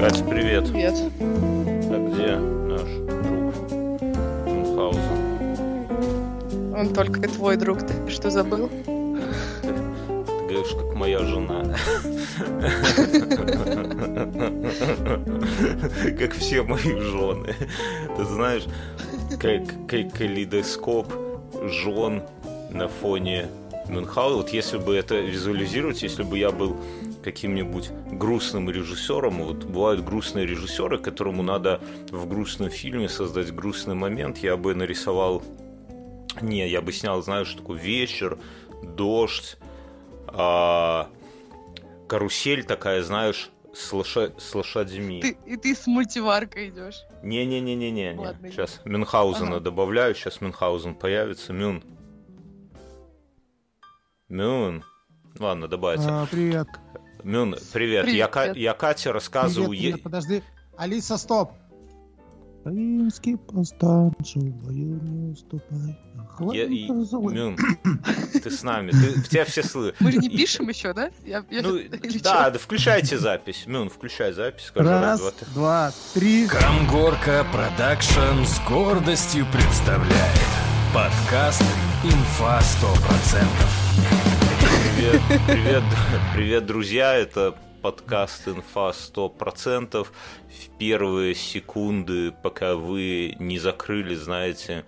Катя, привет. Привет. А где наш друг Мюнхгаузен? Он только твой друг, ты что забыл? Ты говоришь, как моя жена. Как все мои жены. Ты знаешь, как калейдоскоп жен на фоне Мюнхгаузена. Вот если бы это визуализировать, если бы я был каким-нибудь грустным режиссером. Вот бывают грустные режиссеры, которому надо в грустном фильме создать грустный момент. Я бы нарисовал... Не, я бы снял, знаешь, такой вечер, дождь, а, карусель такая, знаешь, с, лоша... с лошадьми. Ты, и ты с мультиваркой идешь. Не-не-не-не-не. Ладно, Сейчас Мюнхгаузена Ага. добавляю, сейчас Мюнхгаузен появится. Мюн. Мюн. Ладно, добавится. А, привет. Мюн, привет. Я, Ка- Привет. я Кате рассказываю... Привет, е- привет, подожди. Алиса, стоп. Римский постанцу, бою не уступай. Я- и- злой. Мюн, ты с нами, ты, тебя все слышат. Мы же не пишем еще, да? Я, я- Ну, да, да, включайте запись. Мюн, включай запись. скажи Раз, два, три. два, три. Камгорка Продакшн с гордостью представляет подкаст «Инфа 100%». Привет, привет, привет, друзья. Это подкаст «Инфа 100%». В первые секунды, пока вы не закрыли, знаете,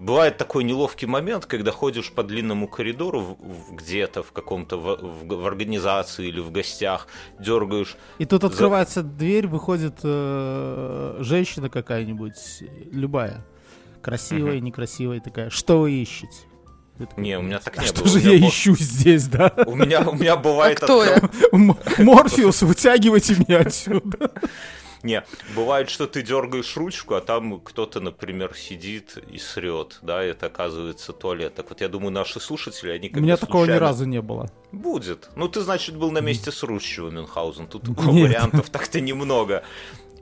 Бывает такой неловкий момент, когда ходишь по длинному коридору где-то в каком-то в, в- в организации или в гостях, дергаешь И тут открывается дверь, выходит э, женщина какая-нибудь, любая. Красивая, некрасивая такая. Что вы ищете? Такой, Не, у меня так «А не что было. же У меня я бо- ищу здесь, да? У меня, у меня А бывает... кто я? Морфеус, вытягивайте меня отсюда. Не, бывает, что ты дергаешь ручку, а там кто-то, например, сидит и срет, да, и это оказывается туалет. Так вот, я думаю, наши слушатели, они У когда меня такого ни разу не было. Будет. Ну, ты, значит, был на месте с Рущева, Мюнхгаузен. Тут вариантов так-то немного.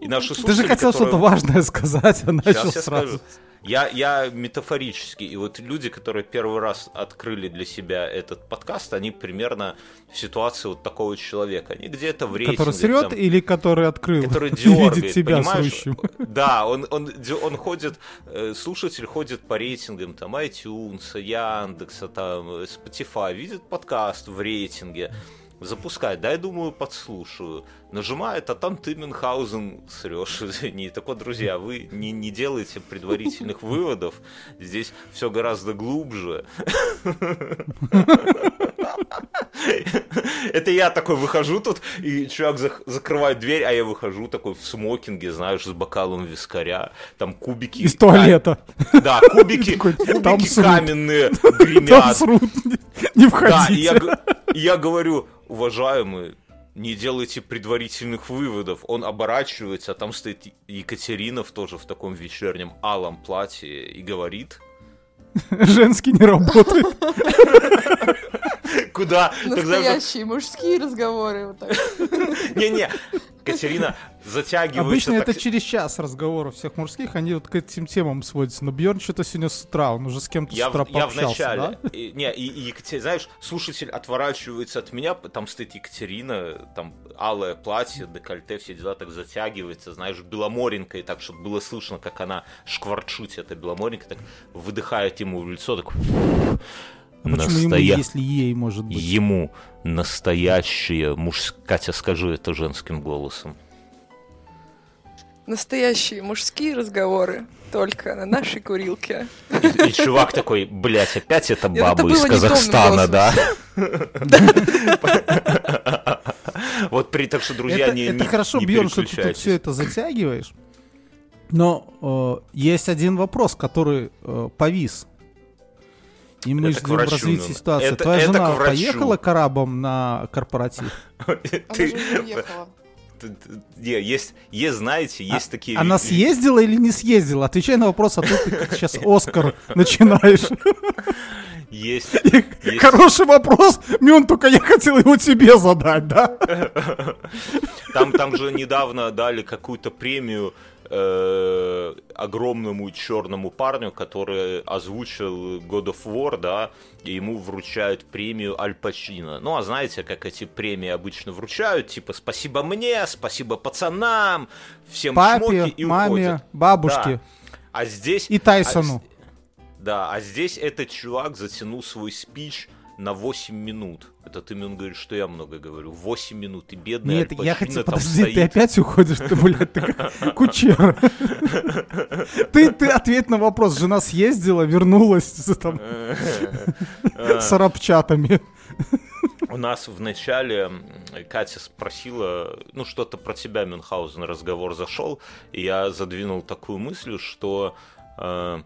И наши Ты же слушатели, хотел которые- что-то важное сказать, а начал Сейчас я сразу. скажу. Я, я метафорически, и вот люди, которые первый раз открыли для себя этот подкаст, они примерно в ситуации вот такого человека. Они где-то в рейтинге... Который срет там, или который открыл? который дергает, видит себя понимаешь? сущим. Да, он, он, он ходит, э, слушатель ходит по рейтингам, там, iTunes, Яндекса, там, Spotify, видит подкаст в рейтинге, запускает, да, я думаю, подслушаю. Нажимает, а там ты, Мюнхгаузен, срешь, извини. Так вот, друзья, вы не, не делаете предварительных выводов, здесь все гораздо глубже. Это я такой выхожу тут, и чувак зак- закрывает дверь, а я выхожу такой в смокинге, знаешь, с бокалом вискаря, там кубики... Из туалета. Да, кубики, кубики каменные Там гремят. срут. Не Да, входите. и я говорю, уважаемый, не делайте предварительных выводов. Он оборачивается, а там стоит Екатерина в тоже в таком вечернем алом платье и говорит, Женский не работает. куда? Настоящие мужские разговоры. Вот так. Не-не, Катерина затягивается. Обычно так- это через час разговоров всех мужских, они вот к этим темам сводятся. Но Бьерн что-то сегодня с утра, он уже с кем-то Я, с утра в, я в пообщался, начале. да? И, не, и, и Екатерина, знаешь, слушатель отворачивается от меня, там стоит Екатерина, там алое платье, декольте, все дела так затягивается, знаешь, беломоренькой, так, чтобы было слышно, как она шкварчит, это беломоренька, так выдыхает ему в лицо, так... А почему ему, «Настоя- если ей, может быть? Ему настоящее муж... Катя, скажи это женским голосом. Настоящие мужские разговоры только на нашей курилке. И, и чувак такой, блядь, опять Нет, баба это из Казахстана, да? Вот при так что, друзья, это, не это не- хорошо, Бьерн, что ты все это затягиваешь. Но э, есть один вопрос, который э, повис. И мы Это ждем развития ситуации. Это- Твоя это жена к поехала к арабам на корпоратив? Она Ты- есть, есть, знаете, есть такие... Она съездила или не съездила? Отвечай на вопрос, а то ты как сейчас Оскар начинаешь. Есть, Есть. Хороший вопрос, Мюн, только я хотел его тебе задать, да? там, там же недавно дали какую-то премию э, огромному черному парню, который озвучил God of War, да, и ему вручают премию Аль Пачино. Ну, а знаете, как эти премии обычно вручают, типа спасибо мне, спасибо пацанам, всем Папе, шмотки и маме, уходят. бабушке Да. А здесь... и Тайсону. а да, а здесь этот чувак затянул свой спич на 8 минут. Это ты мне говоришь, что я много говорю. 8 минут, и бедный Нет, Аль я хотел... Подожди, ты стоит. опять уходишь, ты, блядь, ты как кучер. Ты, ты ответь на вопрос. Жена съездила, вернулась с, там, с арабчатами. У нас в начале Катя спросила, ну, что-то про тебя, Мюнхгаузен, разговор зашел, и я задвинул такую мысль, что э,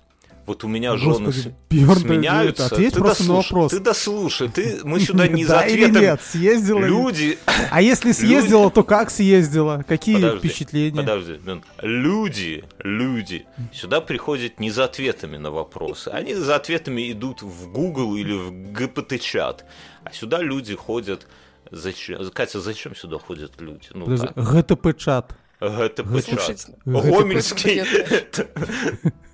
вот у меня жены Господи, с- Бьёрн, сменяются. ответь Ты просто на дослушай, вопрос. Ты дослушай, ты, мы сюда не за ответом. нет, съездила? Люди, А если съездила, то как съездила? Какие впечатления? Подожди, люди, люди сюда приходят не за ответами на вопросы. Они за ответами идут в Google или в ГПТ-чат. А сюда люди ходят... Зачем? Катя, зачем сюда ходят люди? Ну. ГТП-чат. ГТП-чат. Гомельский.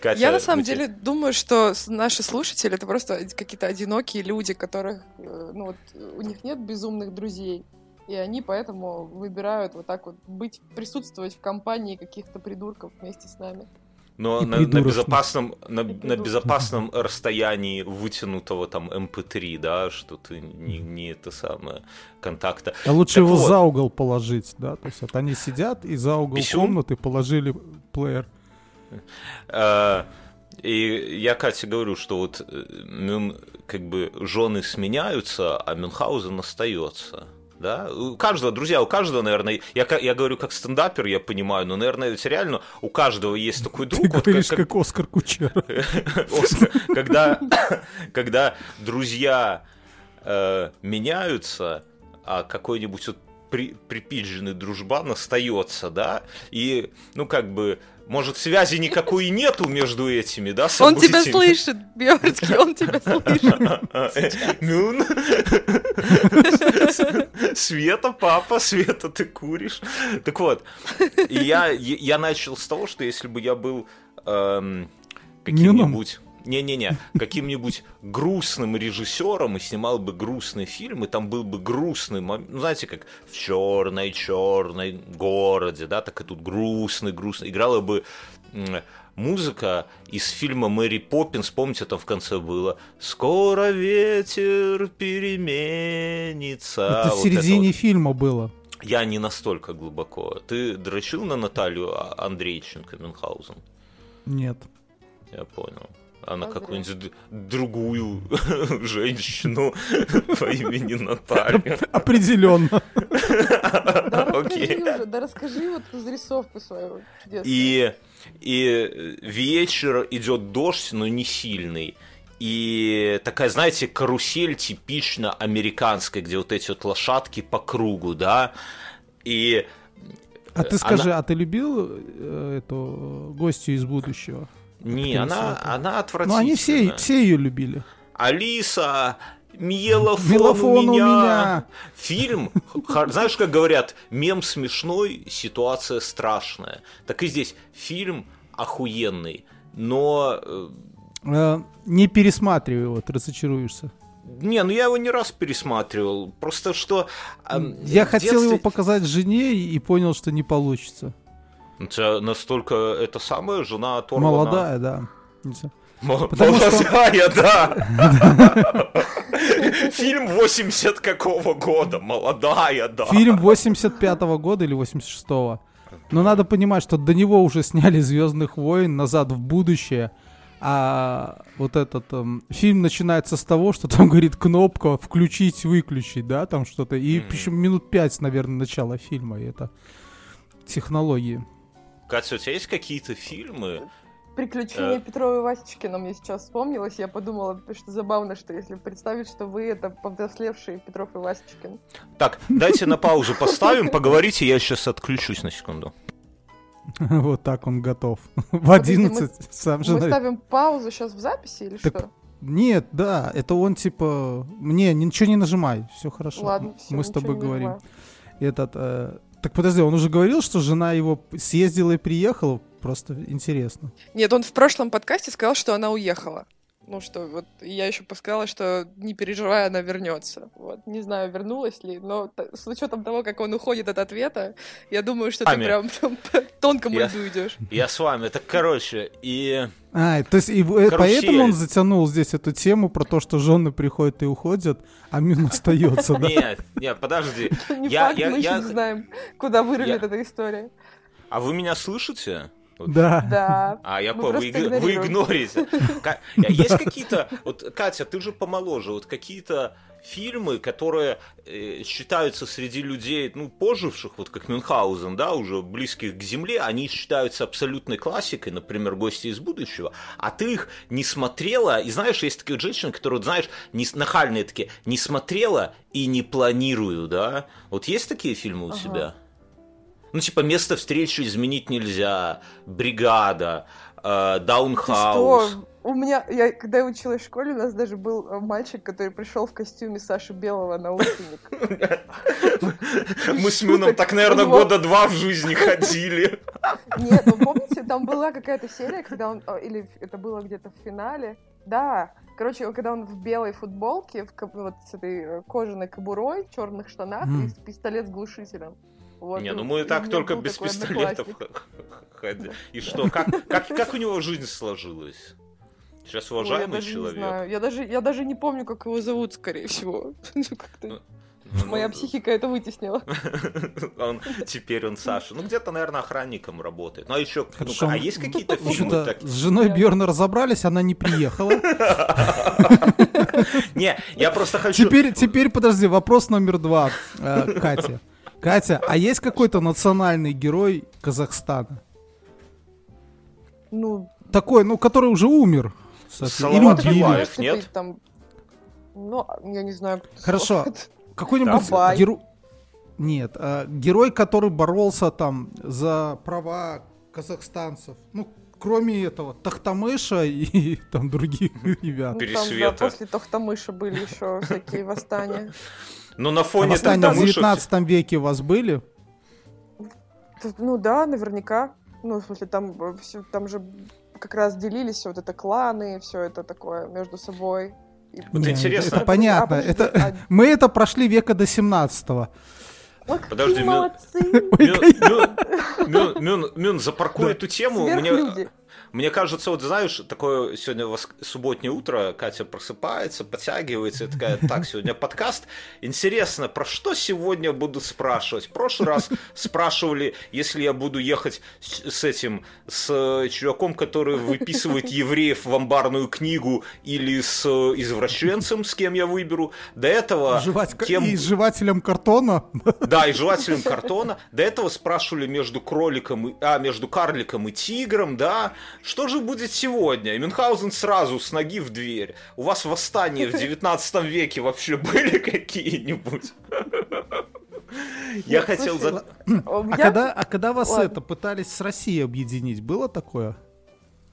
Катя, Я на самом мы тебе- деле думаю, что наши слушатели это просто какие-то одинокие люди, которых, э, ну вот, у них нет безумных друзей. И они поэтому выбирают вот так вот быть, присутствовать в компании каких-то придурков вместе с нами. Но И на, на безопасном, на, на безопасном расстоянии вытянутого там MP3, да, что ты не, не это самое контакта. А лучше Так его вот. за угол положить, да? То есть вот они сидят и за угол Писюн? комнаты положили плеер. Э, И я Кате говорю, что вот э, Мюн, как бы жены сменяются, а Мюнхгаузен остается. Да? У каждого, друзья, у каждого, наверное, я, я говорю как стендапер, я понимаю, но, наверное, ведь реально у каждого есть такой друг, Ты вот говоришь, как- как Оскар Кучер. Оскар, когда, когда друзья э, меняются, а какой-нибудь вот при, припизженный дружбан остается, да, и, ну, как бы, может, связи никакой нету между этими, да, Он тебя событиями? слышит, Бьердский, он тебя слышит. Мюн. Света, папа, Света, ты куришь. Так вот, я, я начал с того, что если бы я был эм, каким-нибудь... Не-не-не, каким-нибудь грустным режиссером и снимал бы грустный фильм, и там был бы грустный момент, ну, знаете, как в черной черной городе, да, так и тут грустный, грустный. Играла бы музыка из фильма Мэри Поппинс, помните, там в конце было «Скоро ветер переменится». Это в середине вот. фильма было. Я не настолько глубоко. Ты дрочил на Наталью А- Андрейченко Мюнхгаузен? Нет. Я понял. Она Поздравляю. какую-нибудь другую женщину по имени Наталья. Определенно. Да Окей. расскажи уже, да расскажи вот зарисовку свою. И, и вечер идет дождь, но не сильный. И такая, знаете, карусель типично американская, где вот эти вот лошадки по кругу, да. И А ты Она- скажи, а ты любил э, эту гостью из будущего? Не, она, она Ну, отвратительная. они все, все ее любили. Алиса, мелофон, Мелофон у, у меня. меня. Фильм, знаешь, как говорят, мем смешной, ситуация страшная. Так и здесь фильм охуенный, но... э, Э, Не пересматривай его, ты разочаруешься. Не, ну я его не раз пересматривал. Просто что... эм, Я хотел детстве- его показать жене и понял, что не получится. У тебя настолько это самая жена оторвана. Молодая, да. Что- Молодая, да. Фильм 80 какого года? Молодая, да. Фильм 85-го года или 86-го. Но надо понимать, что до него уже сняли Звездных войн назад в будущее. А вот этот эм, фильм начинается с того, что там говорит кнопка включить, выключить, да, там что-то. И Мгм. причем минут пять, наверное, начала фильма. И это технологии. Катя, у тебя есть какие-то фильмы? Приключения Э. Петрова и Васечкина мне сейчас вспомнилось. Я подумала, что забавно, что если представить, что вы это повзрослевшие Петров и Васечкин. Так, дайте на паузу поставим, поговорите, я сейчас отключусь на секунду. Вот так он готов. В Подожди, мы- 11 сам же... Мы ставим паузу сейчас в записи или что? Нет, да, это он типа... Не, ничего не нажимай, все хорошо. Ладно, все. Мы с тобой говорим. Этот, э, Так подожди, он уже говорил, что жена его съездила и приехала? Просто интересно. Нет, он в прошлом подкасте сказал, что она уехала. Ну что, вот я еще сказала, что не переживай, она вернется. Вот, не знаю, вернулась ли, но т- с учетом того, как он уходит от ответа, я думаю, что Ами. ты прям там по тонкому Я- льду идешь. Я с вами. Так, короче, и... А, то есть и э, Карусель. поэтому он затянул здесь эту тему про то, что жены приходят и уходят, а Мюн остается, да? Нет, нет, подожди. Не Я- факт, я- мы еще не знаем, куда вырулит эта история. А вы меня слышите? Да. Да. А, я понял, вы, игнорите. Есть какие-то... Вот, Катя, ты же помоложе. Вот какие-то фильмы, которые э, считаются среди людей, ну, поживших, вот как Мюнхгаузен, да, уже близких к земле, они считаются абсолютной классикой, например, «Гости из будущего», а ты их не смотрела, и знаешь, есть такие женщины, которые, знаешь, не, нахальные такие, не смотрела и не планирую, да? Вот есть такие фильмы у Ага. тебя? Ну, типа, место встречи изменить нельзя, бригада, э, Ты даунхаус. что? У меня, я, когда я училась в школе, у нас даже был э, мальчик, который пришел в костюме Саши Белого на утренник. Мы с Мюном так, наверное, года два в жизни ходили. Нет, ну помните, там была какая-то серия, когда он, э, или это было где-то в финале, да, короче, когда он в белой футболке, в, вот с этой э, кожаной кобурой, в черных штанах М. и с пистолет с глушителем. Вот, Не, ну мы и так только без пистолетов ходили. И что, как, как, как у него жизнь сложилась? Сейчас Ой, я уважаемый не человек. знаю. Я даже, я даже не помню, как его зовут, скорее всего. Ну, Ну, Ну, Моя ну, психика это вытеснила. Он, теперь он Саша. Ну, где-то, наверное, охранником работает. Ну, а еще, ну, а есть какие-то фильмы Что-то так? с женой Бьорна разобрались, она не приехала. Не, я просто хочу... Теперь, теперь, подожди, вопрос номер два, э, Катя. Катя, а есть какой-то национальный герой Казахстана? Ну, Такой, ну, который уже умер. Салават. Юлаев. нет? Там... Ну, я не знаю. кто- Хорошо. Какой-нибудь Абай. герой... Нет, э, герой, который боролся там за права казахстанцев. Ну, кроме этого, Тахтамыша и там других ребят. Ну, там, да, после Тохтамыша были еще всякие восстания. Но на А фоне восстания в Тахтамыша 19 веке у вас были? Ну да, наверняка. Ну, в смысле, там, э, там же как раз делились вот это кланы, все это такое между собой. И- Вот Не, интересно. Это понятно. А, это... а- Мы это прошли века до 17-го. Ой, какие Подожди, Мю- молодцы! Мюн, Мюн, Мюн, Мюн, Мюн, запаркуй эту тему. Сверхлюди. Мне кажется, вот знаешь, такое сегодня вос- субботнее утро, Катя просыпается, подтягивается и такая, так, сегодня подкаст. Интересно, про что сегодня будут спрашивать? В прошлый раз спрашивали, если я буду ехать с, этим, с э, чуваком, который выписывает евреев в амбарную книгу, или с э, извращенцем, с кем я выберу. До этого Жевать... тем- И жевателем картона. да, и жевателем картона. До этого спрашивали между кроликом, и, а, между карликом и тигром, да. Что же будет сегодня? И Мюнхгаузен сразу с ноги в дверь. У вас восстания в 19 веке вообще были какие-нибудь? Я Нет, хотел... слушай, за- О, А когда, а когда вас Ладно. это пытались с Россией объединить, было такое?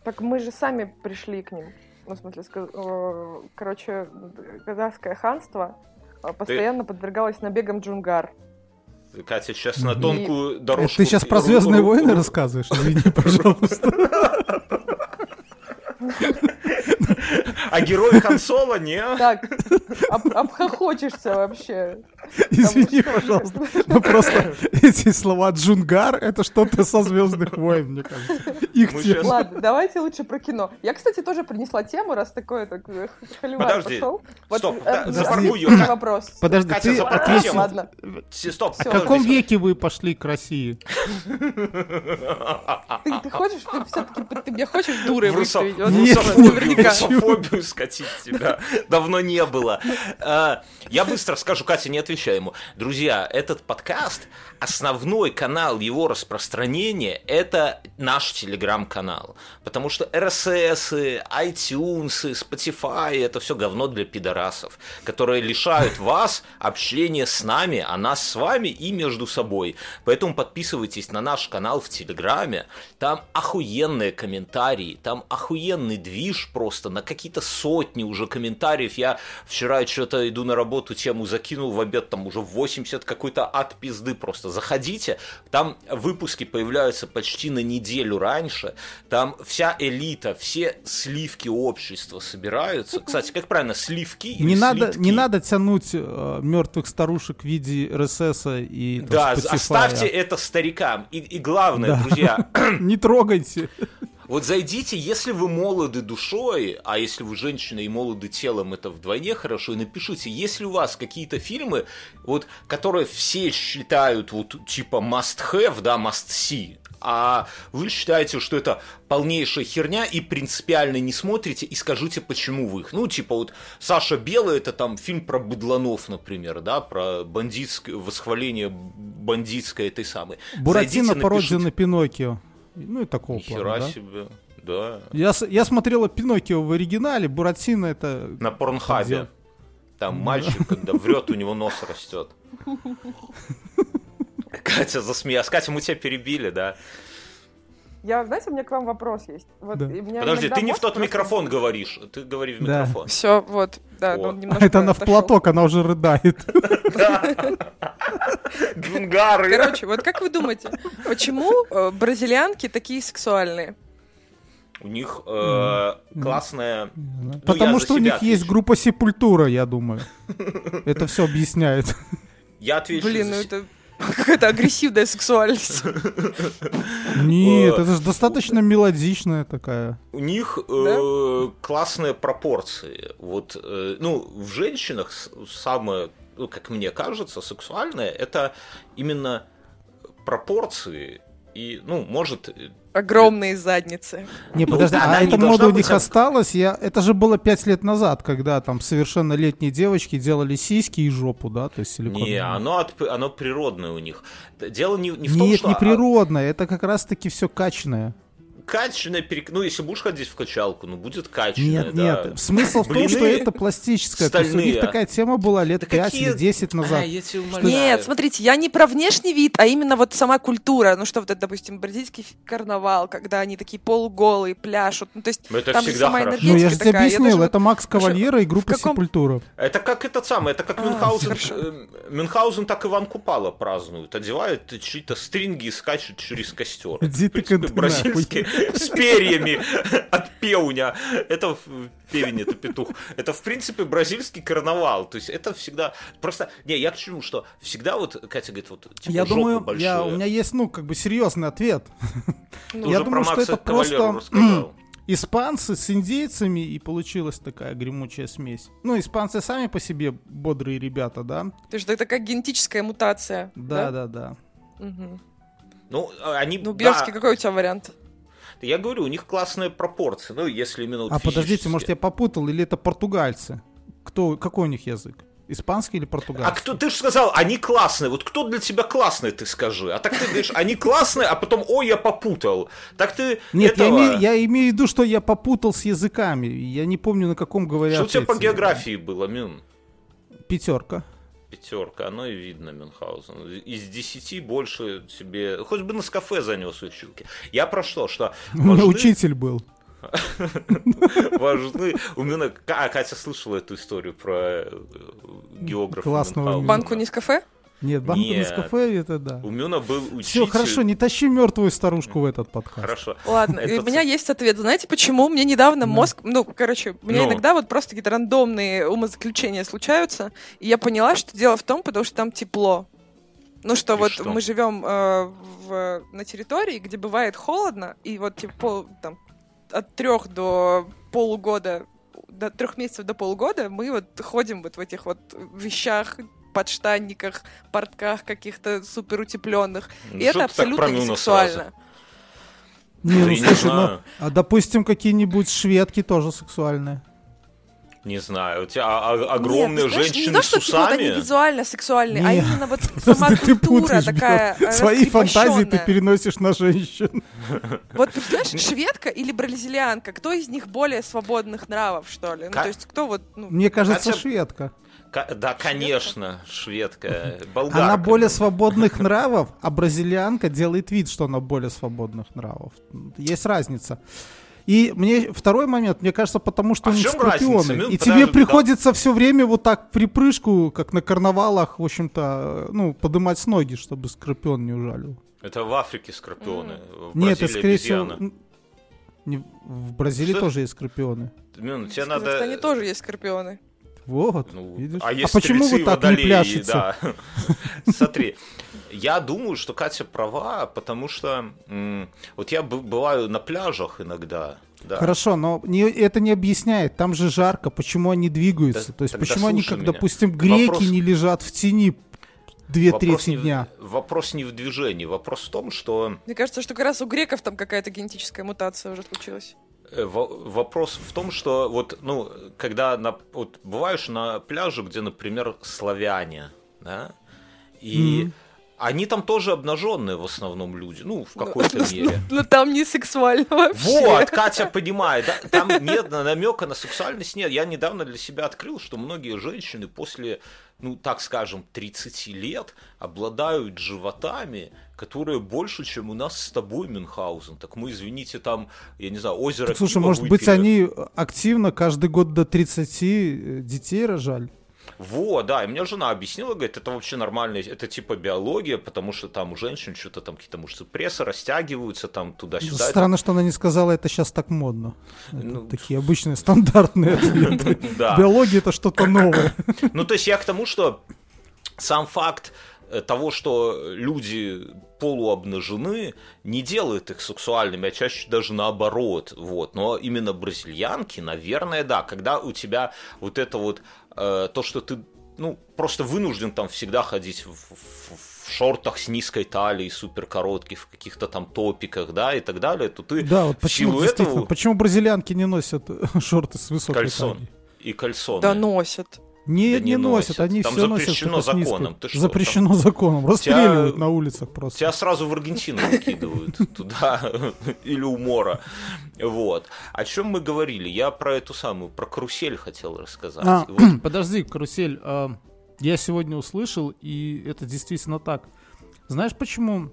Так мы же сами пришли к ним. Ну, в смысле, э, короче, казахское ханство э, постоянно подвергалось набегам джунгар. Катя сейчас на тонкую Это дорожку... ты сейчас про Звездные войны рассказываешь? Извини, пожалуйста. А герой Консола, не? Так, об- обхохочешься вообще. Извини, что- пожалуйста. Ну просто эти слова Джунгар это что-то со Звездных войн, мне кажется. Их Ладно, давайте лучше про кино. Я, кстати, тоже принесла тему, раз такое так э, холивар Подожди. пошел. Стоп, э, э, запаркуй её. один вопрос. Подожди, Катя, ты. Ладно. Стоп, в Всё. каком веке вы пошли к России? Ты, ты хочешь, ты все-таки ты меня хочешь дурой выставить? Нет, наверняка. Скатить тебя. Давно не было. А, Я быстро скажу, Катя, не отвечай ему. Друзья, этот подкаст, основной канал его распространения – это наш телеграм-канал. Потому что RSS, iTunes, Spotify – это все говно для пидорасов, которые лишают вас общения с нами, а нас с вами и между собой. Поэтому подписывайтесь на наш канал в Телеграме. Там охуенные комментарии, там охуенный движ просто на какие-то сотни уже комментариев. Я вчера что-то иду на работу, тему закинул в обед, там уже 80 какой-то от пизды просто. Заходите, там выпуски появляются почти на неделю раньше, там вся элита, все сливки общества собираются. Кстати, как правильно, сливки или Не надо, слитки? не надо тянуть э, мертвых старушек в виде РСС и там, Да, Spotify. оставьте это старикам. И, и главное, Да. друзья, Не трогайте. Вот зайдите, если вы молоды душой, а если вы женщина и молоды телом, это вдвойне хорошо, и напишите, если у вас какие-то фильмы, вот, которые все считают вот типа must have, да, must see, а вы считаете, что это полнейшая херня и принципиально не смотрите, и скажите, почему вы их. Ну, типа вот Саша Белый, это там фильм про быдланов, например, да, про бандитское, восхваление бандитской этой самой. Буратино Зайдите, пародия напишите. на Пиноккио. Ну и такого Нихера плана, да? себе, да. Я, я смотрела Пиноккио в оригинале, Буратино это... На порнхабе. Где? Там мальчик, когда врет, у него нос растет. Катя засмеялась. Катя, мы тебя перебили, да? Я, знаете, у меня к вам вопрос есть. Вот, Да. Подожди, ты не в тот просто- микрофон говоришь. Ты говори в Да. микрофон. Все, вот, да, Вот. немножко Это она в отошел. платок, она уже рыдает. Джунгары. Короче, вот как вы думаете, почему э, бразильянки такие сексуальные? У них э, классная... Потому я за что у них есть группа Сепультура, я думаю. Это все объясняет. Я отвечу Блин, ну это какая-то агрессивная сексуальность. Нет, Э, это же достаточно мелодичная такая. У них э, классные пропорции. Вот, э, ну, в женщинах самое, ну, как мне кажется, сексуальное это именно пропорции. И, ну, может, э, Огромные задницы. Не, Ну, подожди, она а не эта мода у них осталась? Я... Это же было пять лет назад, когда там совершеннолетние девочки делали сиськи и жопу, да? То есть силиконовые. Не, оно, от, оно природное у них. Дело не, не в том, Нет, что... не а, природное, это как раз-таки все каченое. Качественное перек... Ну, если будешь ходить в качалку, ну, будет качественное, Нет, да. нет, смысл в том, что это пластическое. То есть у них такая тема была лет Да 5 какие- или 10 назад. А, я тебя умоляю. Нет, смотрите, я не про внешний вид, а именно вот сама культура. Ну что, вот это, допустим, бразильский карнавал, когда они такие полуголые, пляшут. Ну, то есть Ну, это там же всегда сама хорошо. Ну, я же тебе такая. Объяснил, это Макс Кавальера и группа каком- Сепультура. Это как этот самый, это как А, Мюнхгаузен. э, Мюнхгаузен так Иван Купала празднует. Одевают чьи-то стринги и скачут через костер. Иди ты к- бразильский с перьями от певня. Это в- певень, это петух. Это, в принципе, бразильский карнавал. То есть это всегда... Просто... Не, я к чему, что всегда вот, Катя говорит, вот типа, Я думаю, я, у меня есть, ну, как бы серьезный ответ. Ты я уже думаю, про что Макса это Кавалеру просто- рассказал. Испанцы с индейцами, и получилась такая гремучая смесь. Ну, испанцы сами по себе бодрые ребята, да? То есть это как генетическая мутация. Да, да, да. Мгм. Ну, они... Ну, да, Бьерский, какой у тебя вариант? Я говорю, у них классные пропорции. Ну, если именно вот А подождите, может я попутал, или это португальцы? Кто, какой у них язык? Испанский или А португальский? кто, ты же сказал, они классные. Вот кто для тебя классный, ты скажи. А так ты говоришь, они классные, а потом, ой, я попутал. Так ты Нет, я этого- имею, я имею в виду, что я попутал с языками. Я не помню, на каком говорят. Что у тебя по эти- географии было, Мюн? Пятерка. Пятерка, оно и видно, Мюнхгаузен. Из десяти больше тебе... Хоть бы на кафе занес училки. Я про что? Что У меня учитель был. важны... У Мюна... А, Катя слышала эту историю про э, географа Классного. Банку не с кафе? Нет, банк Нет. из кафе это да. У Мюна был учитель... Все, хорошо, не тащи мертвую старушку в этот подкаст. Хорошо. Ладно, у меня есть ответ. Знаете, почему? Мне недавно мозг... Ну, короче, у меня Ну. иногда вот просто какие-то рандомные умозаключения случаются, и я поняла, что дело в том, потому что там тепло. Ну что, И вот что? мы живем э, в, на территории, где бывает холодно, и вот типа пол- там, от трех до полугода, до трех месяцев до полугода мы вот ходим вот в этих вот вещах, подштанниках, портках каких-то супер утепленных. Ну, И это абсолютно не сексуально. сразу? Не, ну я не слушай, ну, а допустим, какие-нибудь шведки тоже сексуальные. Не знаю, у тебя а- а- огромные Нет, ты знаешь, женщины не то, с что типа, вот они усами. визуально сексуальные, а Не. именно вот сама ты культура путаешь, такая. Свои фантазии ты переносишь на женщин. Вот представляешь, шведка или бразильянка, кто из них более свободных нравов, что ли? Ну, то есть кто вот, ну, Мне кажется, Хотя- шведка. Ка- Да, конечно, шведка, болгарка. Она более свободных нравов, а бразильянка делает вид, что она более свободных нравов. Есть разница. И мне второй момент, мне кажется, потому что А у них скорпионы. Ну, и подожди, тебе да. приходится все время вот так припрыжку, как на карнавалах, в общем-то, ну, подымать с ноги, чтобы скорпион не ужалил. Это в Африке скорпионы. В Нет, это скорее всего... обезьяна. м, не- в Бразилии Что? тоже есть скорпионы. Мин, тебе В надо... Казахстане тоже есть скорпионы. Вот, Ну, видишь? а есть почему стрельцы вы так не водолеи, пляшете? Да. Смотри, я думаю, что Катя права, потому что м, вот я б- бываю на пляжах иногда. Да. Хорошо, но не- это не объясняет. Там же жарко, почему они двигаются. Да, То есть почему они, как, меня. допустим, греки Вопрос- не лежат в тени две Вопрос трети не в- дня. Вопрос не в движении, вопрос в том, что Мне кажется, что как раз у греков там какая-то генетическая мутация уже случилась. Э, во- вопрос в том, что вот, ну, когда на, вот бываешь на пляже, где, например, славяне, да, и Мгм. они там тоже обнаженные в основном люди, ну, в какой-то мере. Но там не сексуально вообще. Вот, Катя понимает, да? там нет намека на сексуальность, нет. Я недавно для себя открыл, что многие женщины после, ну, так скажем, 30 лет обладают животами, которые больше, чем у нас с тобой, Мюнхгаузен. Так мы, извините, там, я не знаю, озеро Так, слушай, может быть, выпили. они активно каждый год до 30 детей рожали? Вот, да, и мне жена объяснила, говорит, это вообще нормально, это типа биология, потому что там у женщин что-то там какие-то мышцы пресса растягиваются там туда-сюда. Странно, что она не сказала, это сейчас так модно. Это Ну, такие обычные стандартные ответы. Биология это что-то новое. Ну, то есть я к тому, что сам факт э, того, что люди полуобнажены, не делает их сексуальными, а чаще даже наоборот. Вот. Но именно бразильянки, наверное, да, когда у тебя вот это вот, э, то, что ты ну, просто вынужден там всегда ходить в, в- в шортах с низкой талией, супер коротких, в каких-то там топиках, да, и так далее, то ты Да, вот почему силу этого почему бразилянки не носят шорты с высокой кальсон талией? и кальсоны. Да носят. Не, Да не, не носят, носят. они Там все носят запрещено с низкой. законом. Ты что, запрещено законом. Расстреливают на улицах просто. Тебя сразу в Аргентину выкидывают туда или у мора. Вот. О чем мы говорили? Я про эту самую, про карусель хотел рассказать. А, вот подожди, карусель. а, я сегодня услышал, и это действительно так. Знаешь, почему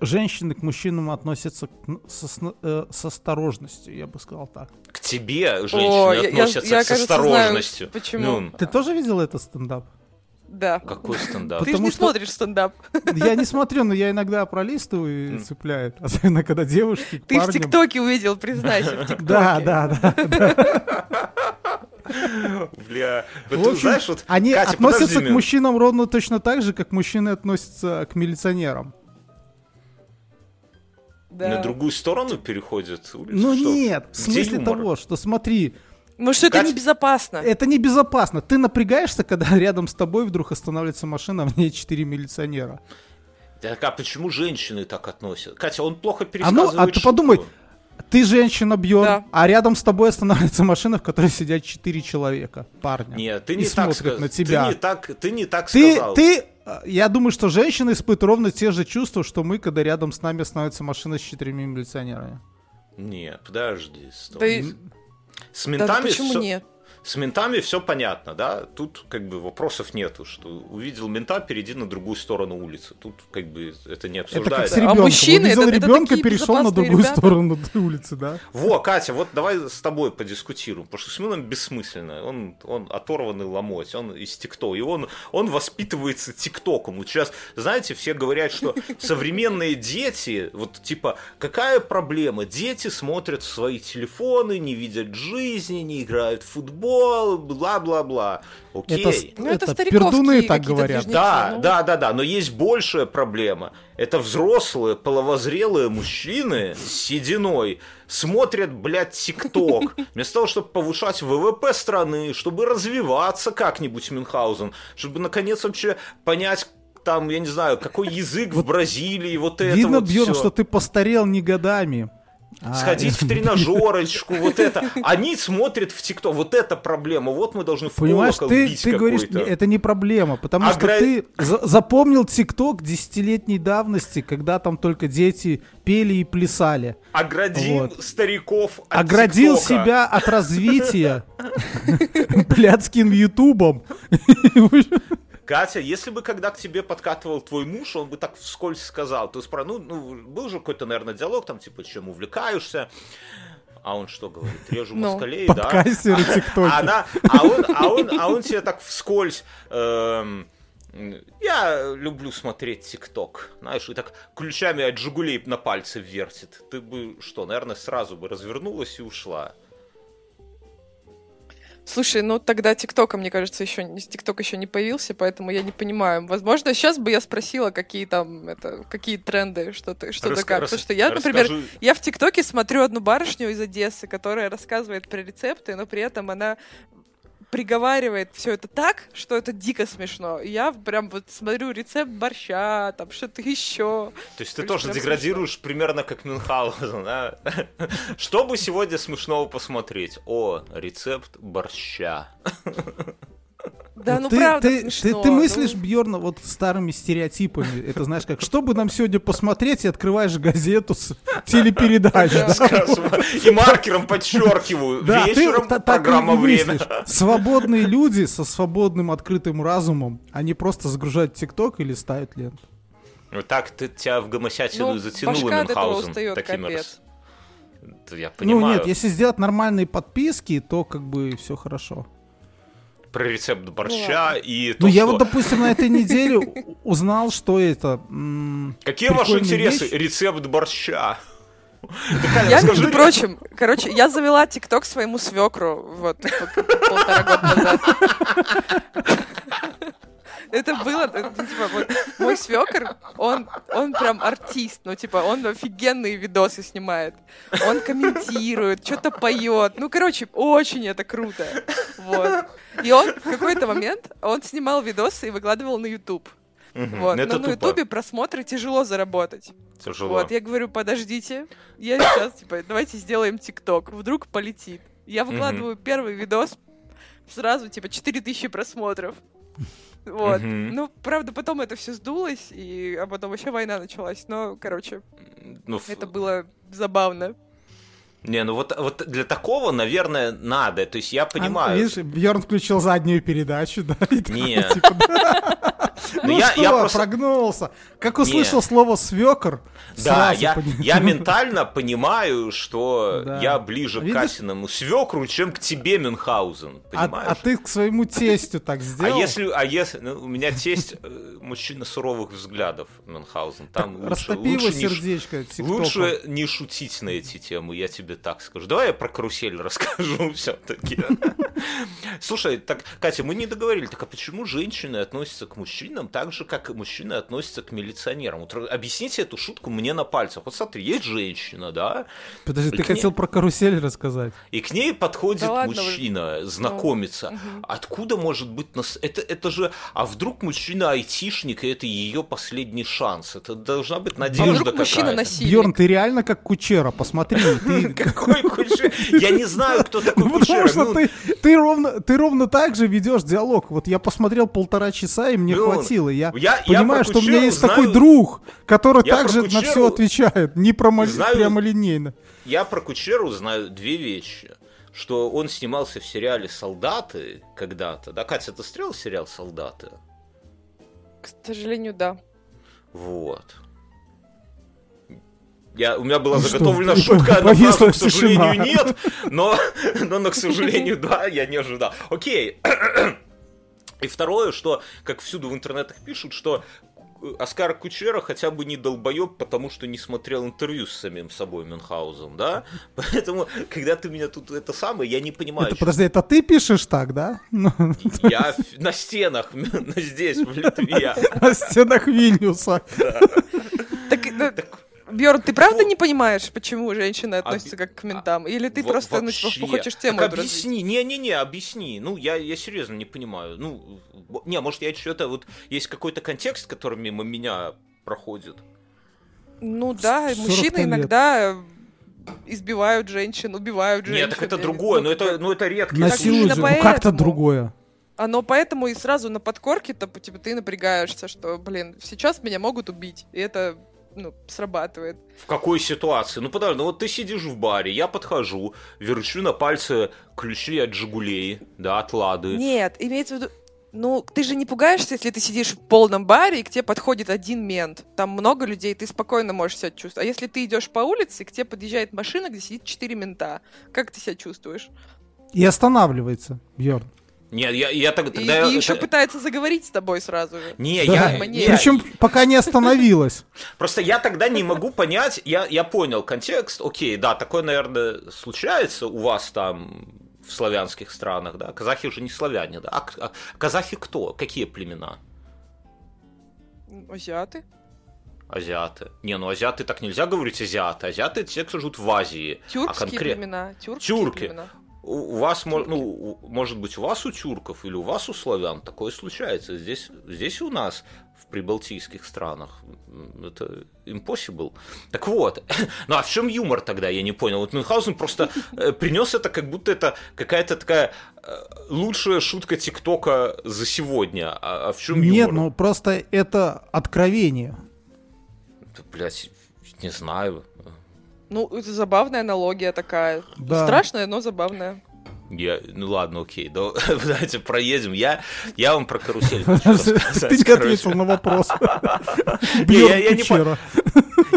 женщины к мужчинам относятся к- со, э, с осторожностью, я бы сказал так. к тебе О, женщины я- я- относятся я, с кажется, осторожностью. знаю, почему. Ну, Ты тоже видел этот стендап? Да. какой стендап? Ты же потому не что- смотришь стендап. Я не смотрю, но я иногда пролистываю и цепляет. Особенно, когда девушки Ты в парням- ТикТоке увидел, признайся, в ТикТоке. Да, да, да. Бля, В вот общем, знаешь, вот, они Катя, относятся подожди к мужчинам ровно точно так же, как мужчины относятся к милиционерам. Да. на другую сторону переходят улицу? Ну Что? нет, в смысле юмор? того, что смотри, Ну что это Катя- небезопасно. это небезопасно. Ты напрягаешься, когда рядом с тобой вдруг останавливается машина, а в ней четыре милиционера. Так, а почему женщины так относятся? Катя, он плохо А ну, пересказывает а ты шутку. подумай, ты женщина бьет, Да. а рядом с тобой останавливается машина, в которой сидят четыре человека, парня. Нет, ты и не так смотрят сказ- на тебя. Ты не так, ты не так Ты, сказал. ты, я думаю, что женщины испытывают ровно те же чувства, что мы, когда рядом с нами становится машина с четырьмя милиционерами. Нет, подожди. стой. Да С Да, ментами почему всё- нет? С ментами все понятно, да? Тут как бы вопросов нету, что увидел мента, перейди на другую сторону улицы. Тут как бы это не Это как обсуждается. с. А мужчины Увидел это- это ребенка, такие перешел на другую ребята. сторону улицы, да? Во, Катя, вот давай с тобой подискутируем, потому что с Миланом бессмысленно. Он, он оторванный ломоть, он из ТикТока, и он, он воспитывается ТикТоком. Вот сейчас, знаете, все говорят, что современные дети, вот типа, какая проблема? Дети смотрят в свои телефоны, не видят жизни, не играют в футбол, бла-бла-бла. Окей. Это, Ну, это это пердуны так говорят. движники. Да, ну. да, да, да, но есть большая проблема. Это взрослые, половозрелые мужчины с сединой смотрят, блядь, ТикТок. Вместо того, чтобы повышать ВВП страны, чтобы развиваться как-нибудь, Мюнхгаузен, чтобы, наконец, вообще понять, там, я не знаю, какой язык в Бразилии, вот это Видно, вот Бьерн, что ты постарел не годами. А- Сходить в тренажерочку, вот это. Они смотрят в ТикТок. Вот это проблема. Вот мы должны в Понимаешь, ты, ты говоришь, это не проблема, потому А что гра- ты за- запомнил ТикТок десятилетней давности, когда там только дети пели и плясали. Оградил Вот. стариков от Оградил ТикТока. себя от развития блядским ютубом. Катя, если бы когда к тебе подкатывал твой муж, он бы так вскользь сказал, то есть, про- ну, ну, был же какой-то, наверное, диалог, там, типа, чем увлекаешься, а он что говорит? Режу Ну. москалей, да? Подкастеры А тиктоки. она, а он, а он, а он тебе так вскользь. эм, я люблю смотреть ТикТок, знаешь, и так ключами от Жигулей на пальце вертит. Ты бы что, наверное, сразу бы развернулась и ушла. Слушай, ну тогда ТикТока, мне кажется, еще ТикТок еще не появился, поэтому я не понимаю. Возможно, сейчас бы я спросила, какие там это, какие тренды, что ты, что да Раска- как. рас- Потому что я, например, расскажи- я в ТикТоке смотрю одну барышню из Одессы, которая рассказывает про рецепты, но при этом она приговаривает все это так, что это дико смешно. Я прям вот смотрю рецепт борща, там что-то еще. То есть ты тоже смешно. деградируешь примерно как Мюнхгаузен, да? Что бы сегодня смешного посмотреть? О, рецепт борща. Да, ну ты, правда ты, смешно. ты, ты мыслишь, ну. Бьерна, вот старыми стереотипами. Это знаешь как, что бы нам сегодня посмотреть, и открываешь газету с телепередач. Да. да? Скажем, И маркером подчеркиваю. Да, ты Вечером программа «Время». Свободные люди со свободным открытым разумом, они просто загружают ТикТок или ставят ленту. Ну так ты тебя в гомосятину Ну, затянуло Мюнхгаузен. таким Это Я понимаю. Ну нет, если сделать нормальные подписки, то как бы все хорошо. Про рецепт борща и то, Ну я вот, допустим, на этой неделе узнал, что это... Какие ваши интересы? вещь. Рецепт борща. Такая, Я, между прочим, короче, я завела ТикТок своему свекру вот полтора года назад. Это было, ну, типа, вот, мой свекр, он, он прям артист, ну, типа, он офигенные видосы снимает, он комментирует, что-то поет, ну, короче, очень это круто, вот. И он в какой-то момент, он снимал видосы и выкладывал на YouTube. Мгм, Вот. Это Но на. Ютубе просмотры тяжело заработать. Тяжело. Вот, я говорю, подождите, я сейчас, типа, давайте сделаем ТикТок, вдруг полетит. Я выкладываю первый видос, сразу, типа, 4000 просмотров. Вот. Мгм. Ну, правда, потом это все сдулось, и... а потом вообще война началась. Но, короче, Ну, это было забавно. Не, ну вот, вот для такого, наверное, надо. То есть я а, понимаю. видишь, Бьерн включил заднюю передачу, да? и такой, Не. типа, да. Ну, я- что, я просто- прогнулся. Как услышал слово свекр, Да, я, я ментально понимаю, что Да. я ближе к Видишь? Катиному свекру, чем к тебе, Мюнхгаузен. А, Понимаешь? а ты к своему тестю так А сделал? если, а если, ну, у меня тесть э, мужчина суровых взглядов, Мюнхгаузен, там лучше, Растопи его лучше, не, ш- сердечко тиктоком. лучше не шутить на эти темы, я тебе так скажу. Давай я про карусель расскажу все-таки. Слушай, так, Катя, мы не договорили, так а почему женщины относятся к мужчинам так же, как и мужчины относятся к милиционерам? Вот объясните эту шутку мне на пальцах. Вот смотри, есть женщина, да, Подожди, ты к ней- хотел про карусель рассказать. и к ней подходит Да ладно вы. мужчина, знакомится. мгм. Откуда может быть нас... Это, это же... А вдруг мужчина айтишник, и это ее последний шанс? Это должна быть А надежда вдруг мужчина какая-то. насильник? Бьерн, ты реально как Кучера, посмотри. Какой Кучер? Я не знаю, кто такой Ну, Кучер. потому что Ну, ты, ты, ровно, ты ровно так же ведешь диалог. Вот я посмотрел полтора часа, и мне Бьерн, хватило. Я, я- я понимаю, про что у меня есть знаю- такой друг, который Я также на все отвечает. Не промо- знаю- прямолинейно. Я про Кучеру знаю две вещи. Что он снимался в сериале «Солдаты» когда-то. Да, Катя, ты смотрела сериал «Солдаты»? К сожалению, да. Вот. Я, у меня была Ну что, заготовлена и шутка, на повисла фразу, к сожалению, тишина. нет, но, но, но, к сожалению, да, я не ожидал. Окей. И второе, что, как всюду в интернетах пишут, что Оскар Кучера хотя бы не долбоеб, потому что не смотрел интервью с самим собой Мюнхгаузен, да? Поэтому, когда ты меня тут это самое, я не понимаю. Это, подожди, это ты пишешь так, да? Ну, Я на стенах, здесь, в Литве. На стенах Вильнюса. Так, Бьорн, ты правда Вот. не понимаешь, почему женщины относятся как к ментам? Или ты Во- просто ну, типа, хочешь тему Так объясни, не-не-не, объясни. Ну, я, я серьезно не понимаю. Ну, не, может, я что-то вот есть какой-то контекст, который мимо меня проходит. Ну да, 40 мужчины лет. иногда избивают женщин, убивают женщин. Нет, так это другое, ну, но это, ну, это редкий Насилуют. Ну как-то другое. Оно поэтому и сразу на подкорке-то, типа, ты напрягаешься, что, блин, сейчас меня могут убить. И это, ну, срабатывает. В какой ситуации? Ну, подожди, ну вот ты сидишь в баре, я подхожу, верчу на пальце ключи от Жигулей, да, от Лады. Нет, имеется в виду... Ну, ты же не пугаешься, если ты сидишь в полном баре, и к тебе подходит один мент. Там много людей, ты спокойно можешь себя чувствовать. А если ты идешь по улице, и к тебе подъезжает машина, где сидит четыре мента, как ты себя чувствуешь? И останавливается, Бьорн. Нет, я, я так- И, тогда... я- и еще это- пытается заговорить с тобой сразу же. Не, Да. я, Мне- Причем пока не остановилась. Просто я тогда не могу понять, я, я понял контекст, окей, да, такое, наверное, случается у вас там в славянских странах, да, казахи же не славяне, да, а, а казахи кто, какие племена? Азиаты? Азиаты. Не, ну азиаты так нельзя говорить азиаты, азиаты те, кто живут в Азии. Тюркские конкрет- племена. Тюркские Тюрки. племена. У, вас, ну, может быть, у вас у тюрков или у вас у славян такое случается. Здесь, здесь у нас в прибалтийских странах это impossible. Так вот, ну а в чем юмор тогда, я не понял. Вот Мюнхгаузен просто принес это, как будто это какая-то такая э, лучшая шутка ТикТока за сегодня. А, а в чем юмор? Нет, ну просто это откровение. Да, блядь, не знаю. Ну, это забавная аналогия такая. Да. Страшная, но забавная. Я, ну ладно, окей, да, давайте проедем. Я, я вам про карусель хочу рассказать, Ты не ответил на вопрос. Я- не Кучера.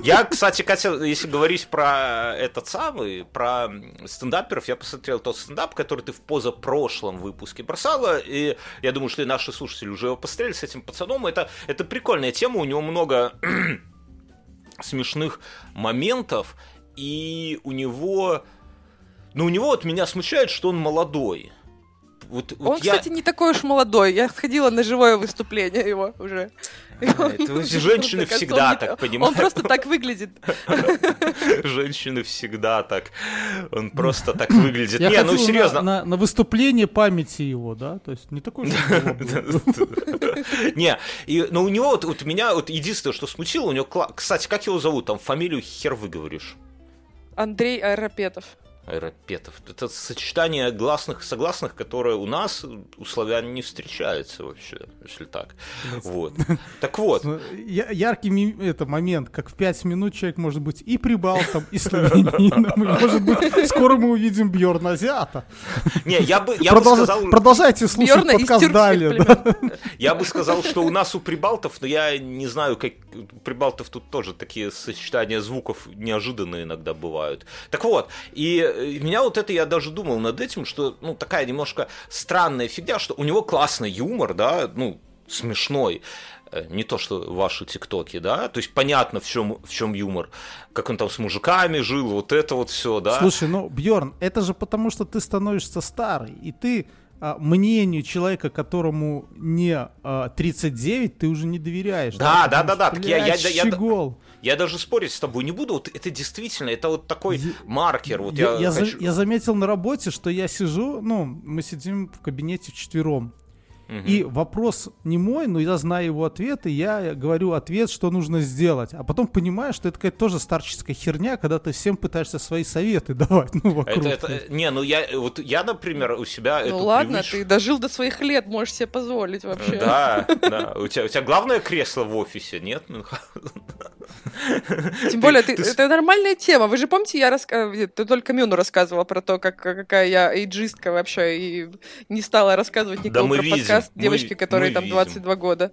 Я, кстати, Катя, если говорить про этот самый, про стендаперов, я посмотрел тот стендап, который ты в позапрошлом выпуске бросала, и я думаю, что и наши слушатели уже его посмотрели с этим пацаном. Это, это прикольная тема, у него много смешных моментов, и у него... Ну, у него вот меня смущает, что он молодой. Вот, вот Он, я... кстати, не такой уж молодой. Я сходила на живое выступление его уже. Он- Это женщины всегда он так, Он понимаете? просто так выглядит. Женщины всегда так. Он просто так выглядит. Я Не, ну ходил на- серьезно. На, на выступление памяти его, да? То есть не такой же он. Не, но у него вот, меня вот единственное, что смутило, у него, кстати, как его зовут, там фамилию хер выговоришь. Андрей Аэропетов. Аэропетов. Это сочетание гласных и согласных, которое у нас, у славян, не встречается вообще, если так. Вот. Так вот. Ну, Яркий это момент, как в пять минут человек может быть и прибалтом, и славянином, может быть, скоро мы увидим Бьорна Азиата. Не, я бы, я бы Продолж- сказал... Продолжайте слушать Бьорна подкаст далее. да. Я бы сказал, что у нас у прибалтов, но я не знаю, как у прибалтов тут тоже такие сочетания звуков неожиданные иногда бывают. Так вот, и меня вот это, я даже думал над этим, что, ну, такая немножко странная фигня, что у него классный юмор, да, ну, смешной. Э, Не то, что ваши тиктоки, да, то есть понятно, в чем, в чем юмор, как он там с мужиками жил, вот это вот все, да. Слушай, ну, Бьорн, это же потому, что ты становишься старый, и ты а, мнению человека, которому не а, 39, ты уже не доверяешь. Да, да, да, да, что, так я- я- я- я-. Я даже спорить с тобой не буду, вот это действительно, это вот такой Я- маркер, вот я, я, хочу- я заметил на работе, что я сижу, ну, мы сидим в кабинете вчетвером. Мгм. И вопрос не мой, но я знаю его ответ, и я говорю ответ, что нужно сделать. А потом понимаю, что это какая-то тоже старческая херня, когда ты всем пытаешься свои советы давать, ну, вокруг. Это, это, не, ну я, вот я, например, у себя Ну эту ладно, привычку- ты дожил до своих лет, можешь себе позволить вообще. Да, да. У тебя, у тебя главное кресло в офисе, нет? Мюнхгаузен? Тем более, ты, ты это нормальная тема. Вы же помните, я раска... ты только Мюну рассказывала про то, как, какая я эйджистка вообще, и не стала рассказывать Да никому мы про видим, подкаст мы- девочки, которые там видим. 22 года.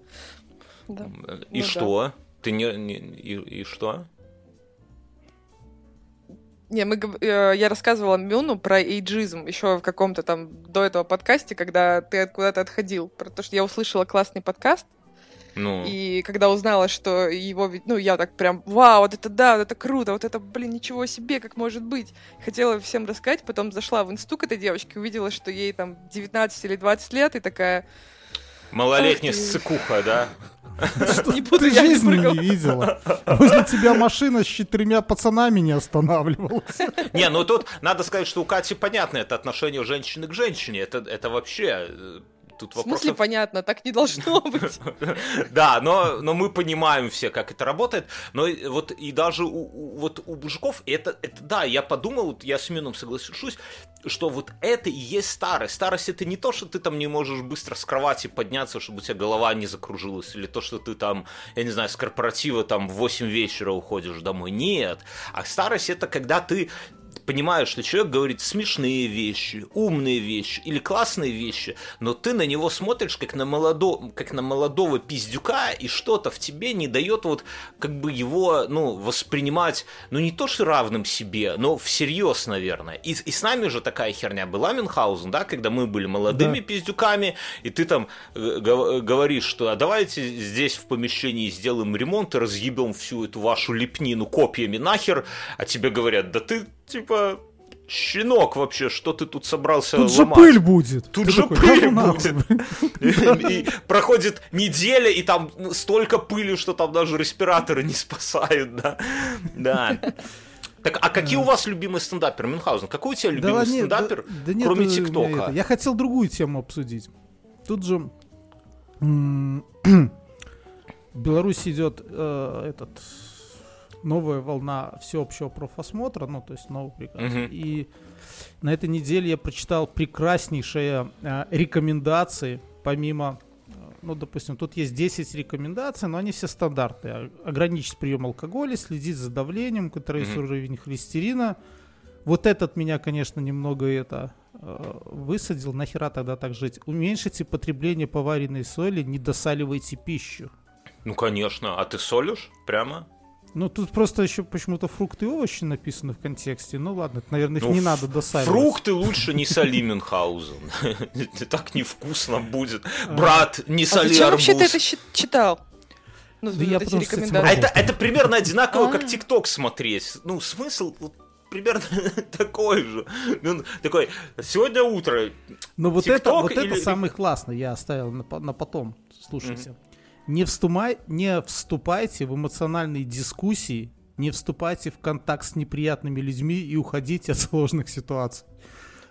Да. И Ну что? Ты не, не- и, и что? Не, мы, э, я рассказывала Мюну про эйджизм еще в каком-то там до этого подкасте, когда ты куда-то отходил. Про то, что я услышала классный подкаст, Ну, и когда узнала, что его, ведь- ну, я так прям, вау, вот это да, вот это круто, вот это, блин, ничего себе, как может быть. Хотела всем рассказать, потом зашла в инсту к этой девочке, увидела, что ей там 19 или 20 лет, и такая, малолетняя ссыкуха, да? не буду Ты я не жизни буду не видела. Возле тебя машина с четырьмя пацанами не останавливалась. Не, ну тут надо сказать, что у Кати понятно это отношение женщины к женщине. Это, это вообще... Тут В смысле, понятно, так не должно быть. Да, но, но мы понимаем все, как это работает. Но вот и даже у, вот у мужиков, это, это да, я подумал, я с Мином соглашусь, что вот это и есть старость. Старость это не то, что ты там не можешь быстро с кровати подняться, чтобы у тебя голова не закружилась, или то, что ты там, я не знаю, с корпоратива там в 8 вечера уходишь домой. Нет. А старость это когда ты понимаешь, что человек говорит смешные вещи, умные вещи или классные вещи, но ты на него смотришь как на, молодо, как на молодого пиздюка, и что-то в тебе не дает вот как бы его, ну, воспринимать, ну, не то что равным себе, но всерьез, наверное. И, и с нами же такая херня была, Мюнхгаузен, да, когда мы были молодыми да. пиздюками, и ты там э, говоришь, что а давайте здесь в помещении сделаем ремонт и разъебем всю эту вашу лепнину копьями нахер, а тебе говорят, да ты типа щенок вообще, что ты тут собрался Тут ломать? же пыль будет. Тут Ты же такой, пыль «Да ну будет. И проходит неделя, и там столько пыли, что там даже респираторы не спасают, да. Да. Так, а какие у вас любимые стендаперы, Мюнхгаузен? Какой у тебя любимый стендапер, да- да нет, кроме э, ТикТока? Я хотел другую тему обсудить. Тут же в Беларуси идет э, этот новая волна всеобщего профосмотра, ну то есть новый приказ. Мгм. И на этой неделе я прочитал прекраснейшие э, рекомендации, помимо э, ну, допустим, тут есть 10 рекомендаций, но они все стандартные. Ограничить прием алкоголя, следить за давлением, контролировать Мгм. уровень холестерина. Вот этот меня, конечно, немного это э, высадил. Нахера тогда так жить? Уменьшите потребление поваренной соли, не досаливайте пищу. Ну, конечно. А ты солишь прямо? Ну, тут просто еще почему-то фрукты и овощи написаны в контексте. Ну ладно, это, наверное, их Ну, не ф- надо досаливать. Фрукты лучше не соли, Мюнхгаузен. Так невкусно будет. Брат, не А соли зачем вообще ты арбуз. это читал? Ну, Да я эти А рекомендации. это, это примерно одинаково, как А. ТикТок смотреть. Ну, смысл примерно такой же. Ну, Такой, сегодня утро. Но вот это, вот это самый классный, я оставил на потом. Слушайте. Не, вступай, не вступайте в эмоциональные дискуссии, не вступайте в контакт с неприятными людьми и уходите от сложных ситуаций.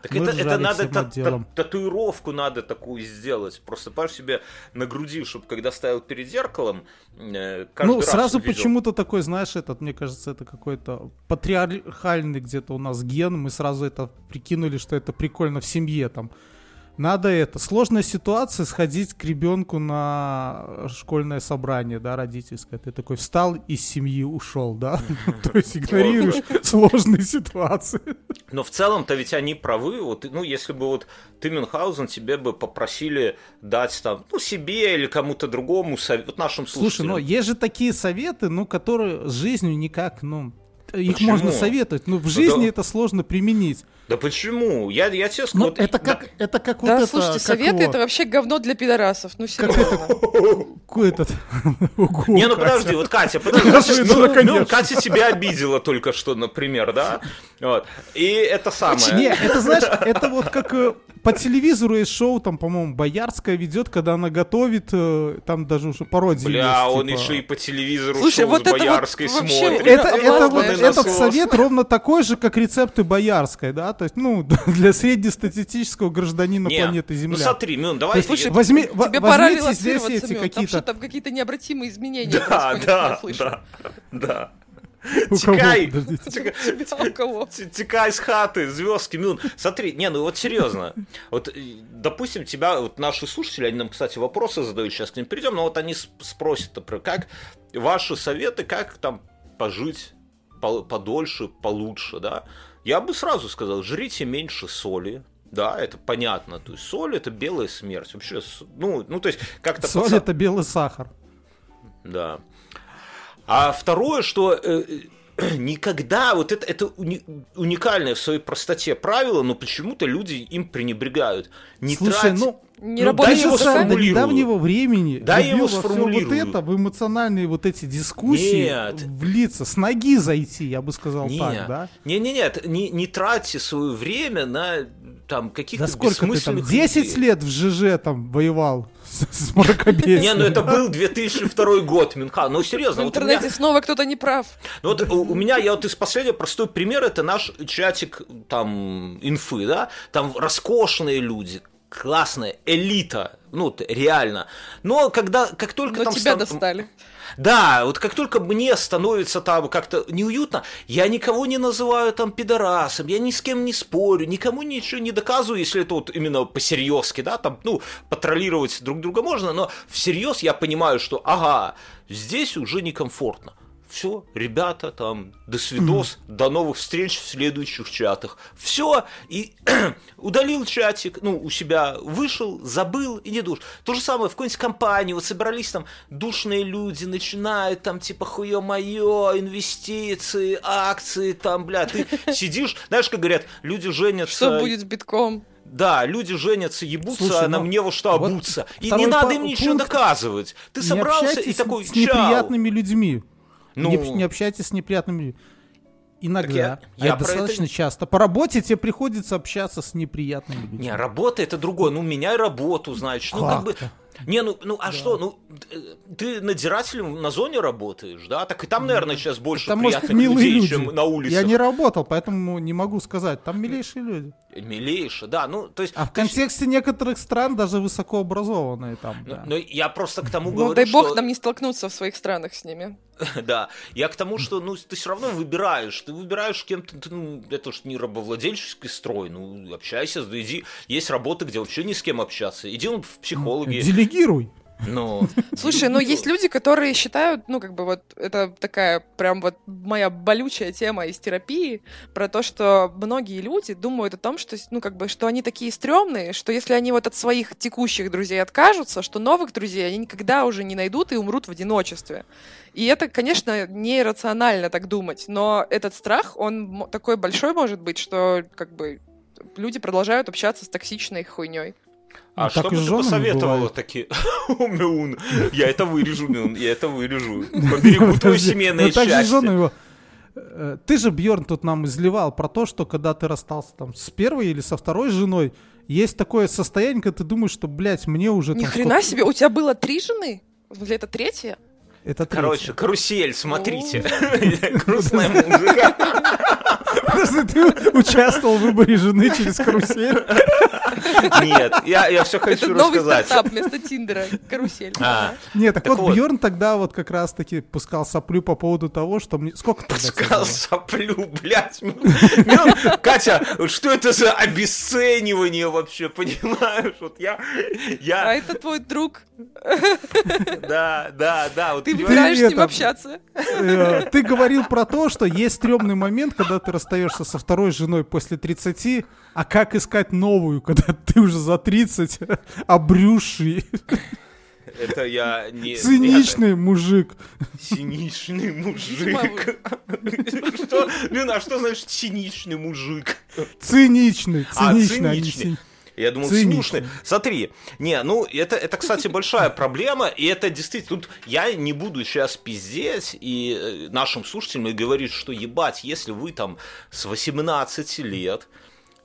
Так Мы это, это надо та- та- татуировку надо такую сделать. Просто паш себе на груди, чтобы когда стоял перед зеркалом, э, ну, раз сразу видел. почему-то такой, знаешь, этот, мне кажется, это какой-то патриархальный где-то у нас ген. Мы сразу это прикинули, что это прикольно в семье там. Надо это. Сложная ситуация сходить к ребенку на школьное собрание, да, родительское. Ты такой встал из семьи, ушел, да? То есть игнорируешь сложные ситуации. Но в целом-то ведь они правы. Вот, ну, если бы вот ты, Мюнхгаузен, тебе бы попросили дать там, ну, себе или кому-то другому совет, вот нашим Слушай, ну слушателям. есть же такие советы, ну, которые с жизнью никак, ну, их Почему? можно советовать, но в жизни да. это сложно применить. Да почему? Я, я тебе скажу, Ну, вот- это да. как, это как Да, вот это, слушайте, как советы его, это вообще говно для пидорасов. Ну, как серьезно. это, какой этот, Не, ну подожди, вот Катя, подожди, Катя, ну, да, конечно. ну, Катя тебя обидела только что, например, да? Вот. И это самое. Не, это знаешь, это вот как э, по телевизору есть шоу, там, по-моему, Боярская ведет, когда она готовит, э, там даже уже пародии Бля, есть, он типа. еще и по телевизору Слушай, шоу вот с это вот Боярской вообще смотрит. Это, это вот, этот совет ровно такой же, как рецепты Боярской, да? То есть, ну, для среднестатистического гражданина Не, планеты Ну Земля. смотри, Мюн, То давай. есть, Слушай, возьми, во- Тебе пора возьмите здесь релаксироваться, эти Мён, там какие-то... что там какие-то необратимые изменения Да, происходят, да, я слышу. да, да. У кого? Тебя у кого? Текай с хаты, звездки, Мюн. Смотри, не, ну вот серьезно. Вот, э, допустим, тебя, вот наши слушатели, они нам, кстати, вопросы задают, сейчас к ним перейдем, но вот они спросят, например, как ваши советы, как там пожить подольше, получше, да? Я бы сразу сказал, жрите меньше соли, да, это понятно. То есть соль это белая смерть. Вообще, ну, ну то есть как-то Соль паца- это белый сахар. да. А второе, что э, э, никогда, вот это, это уни- уникальное в своей простоте правило, но почему-то люди им пренебрегают. Не Слушай, трать- ну, Не Ну, работает дай его сформулирую. недавнего времени Да, я любил его сформулирую. вот это, в эмоциональные вот эти дискуссии Нет. влиться, с ноги зайти, я бы сказал Не. так, да? Не, не, нет, не, не тратьте свое время на там каких-то Да сколько ты там, бессмысленных 10 людей. лет в ЖЖ там воевал с, с мракобесием? Не, ну это был 2002 год, Минха. Ну серьезно, В вот у меня- интернете снова кто-то не прав. Ну вот у меня, я вот из последнего простой пример, это наш чатик там инфы, да, там роскошные люди, классная элита, ну реально. Но когда, как только Но там тебя стан- достали. Да, вот как только мне становится там как-то неуютно, я никого не называю там пидорасом, я ни с кем не спорю, никому ничего не доказываю, если это вот именно по-серьезки, да, там, ну, потроллировать друг друга можно, но всерьез я понимаю, что, ага, здесь уже некомфортно. Все, ребята, там, до свидос, до новых встреч в следующих чатах. Все, и удалил чатик, ну, у себя вышел, забыл и не душ. То же самое в какой-нибудь компании, вот собрались там душные люди, начинают там, типа, хуе мое, инвестиции, акции, там, бля, ты сидишь, знаешь, как говорят, люди женятся... Что будет с битком? Да, люди женятся, ебутся, Слушай, а нам ну, не во что вот обуться. И второй не надо им ничего пункт. доказывать. Ты собрался и такой, с неприятными людьми. Ну, Не, не общайтесь с неприятными людьми. Иногда, Так я- а я это это достаточно не- часто. По работе тебе приходится общаться с неприятными людьми. Не, работа это другое. Ну, меняй работу, значит. Ну, как бы... Не, ну, ну а что, ну, э, ты надзирателем на зоне работаешь, да? Так и там, наверное, сейчас больше Там, может, приятных милые людей, люди. чем на улице. Я не работал, поэтому не могу сказать. Там милейшие люди. Милейше, да, ну, то есть... А в то есть, контексте некоторых стран даже высокообразованные там. ну, да. ну, я просто к тому Ну, говорю, дай бог что... нам не столкнуться в своих странах с ними. Да, я к тому, что ну, ты все равно выбираешь. Ты выбираешь кем-то, ты, ну, это ж не рабовладельческий строй. Ну, общайся, иди. Есть работы, где вообще ни с кем общаться. Иди ну, в психологи. Делегируй. Ну, Слушай, ну есть люди, которые считают, ну как бы вот это такая прям вот моя болючая тема из терапии про то, что многие люди думают о том, что ну как бы что они такие стрёмные, что если они вот от своих текущих друзей откажутся, что новых друзей они никогда уже не найдут и умрут в одиночестве. И это, конечно, нерационально так думать, но этот страх, он такой большой может быть, что как бы люди продолжают общаться с токсичной хуйней. А Ну, что так бы ты посоветовала такие? Мюн, я это вырежу, Мюн, я это вырежу. Поберегу твое семейное ну так счастье. Э, Ты же, Бьорн, тут нам изливал про то, что когда ты расстался там с первой или со второй женой, есть такое состояние, когда ты думаешь, что, блядь, мне уже Ни хрена себе, у тебя было три жены? Смысле, это третья? Это. Короче, карусель, смотрите. Грустная музыка. Подожди, ты участвовал в выборе жены через карусель? Нет, я, я все Это хочу новый рассказать. стартап вместо Тиндера. Карусель. А, Нет, так, Так вот, вот. Бьорн тогда вот как раз-таки пускал соплю по поводу того, что мне... Сколько Пускал соплю, блядь. Катя, что это за обесценивание вообще, понимаешь? Вот я, А я, это твой друг. да, да, да. Вот Ты понимаешь? выбираешь с ним это- общаться. Э, Ты говорил про то, что есть стрёмный момент, когда ты расстаешься со второй женой после 30, а как искать новую, когда ты уже за 30, обрюший, Это я не... циничный мужик. я- Циничный Видимо, мужик. Что? Лена, а что значит циничный мужик? Циничный, А, циничный. а не циничный. Я думал, циничный. Смотри, не, ну, это, это, кстати, большая проблема, и это действительно, тут я не буду сейчас пиздеть и э, нашим слушателям говорить, что ебать, если вы там с 18 лет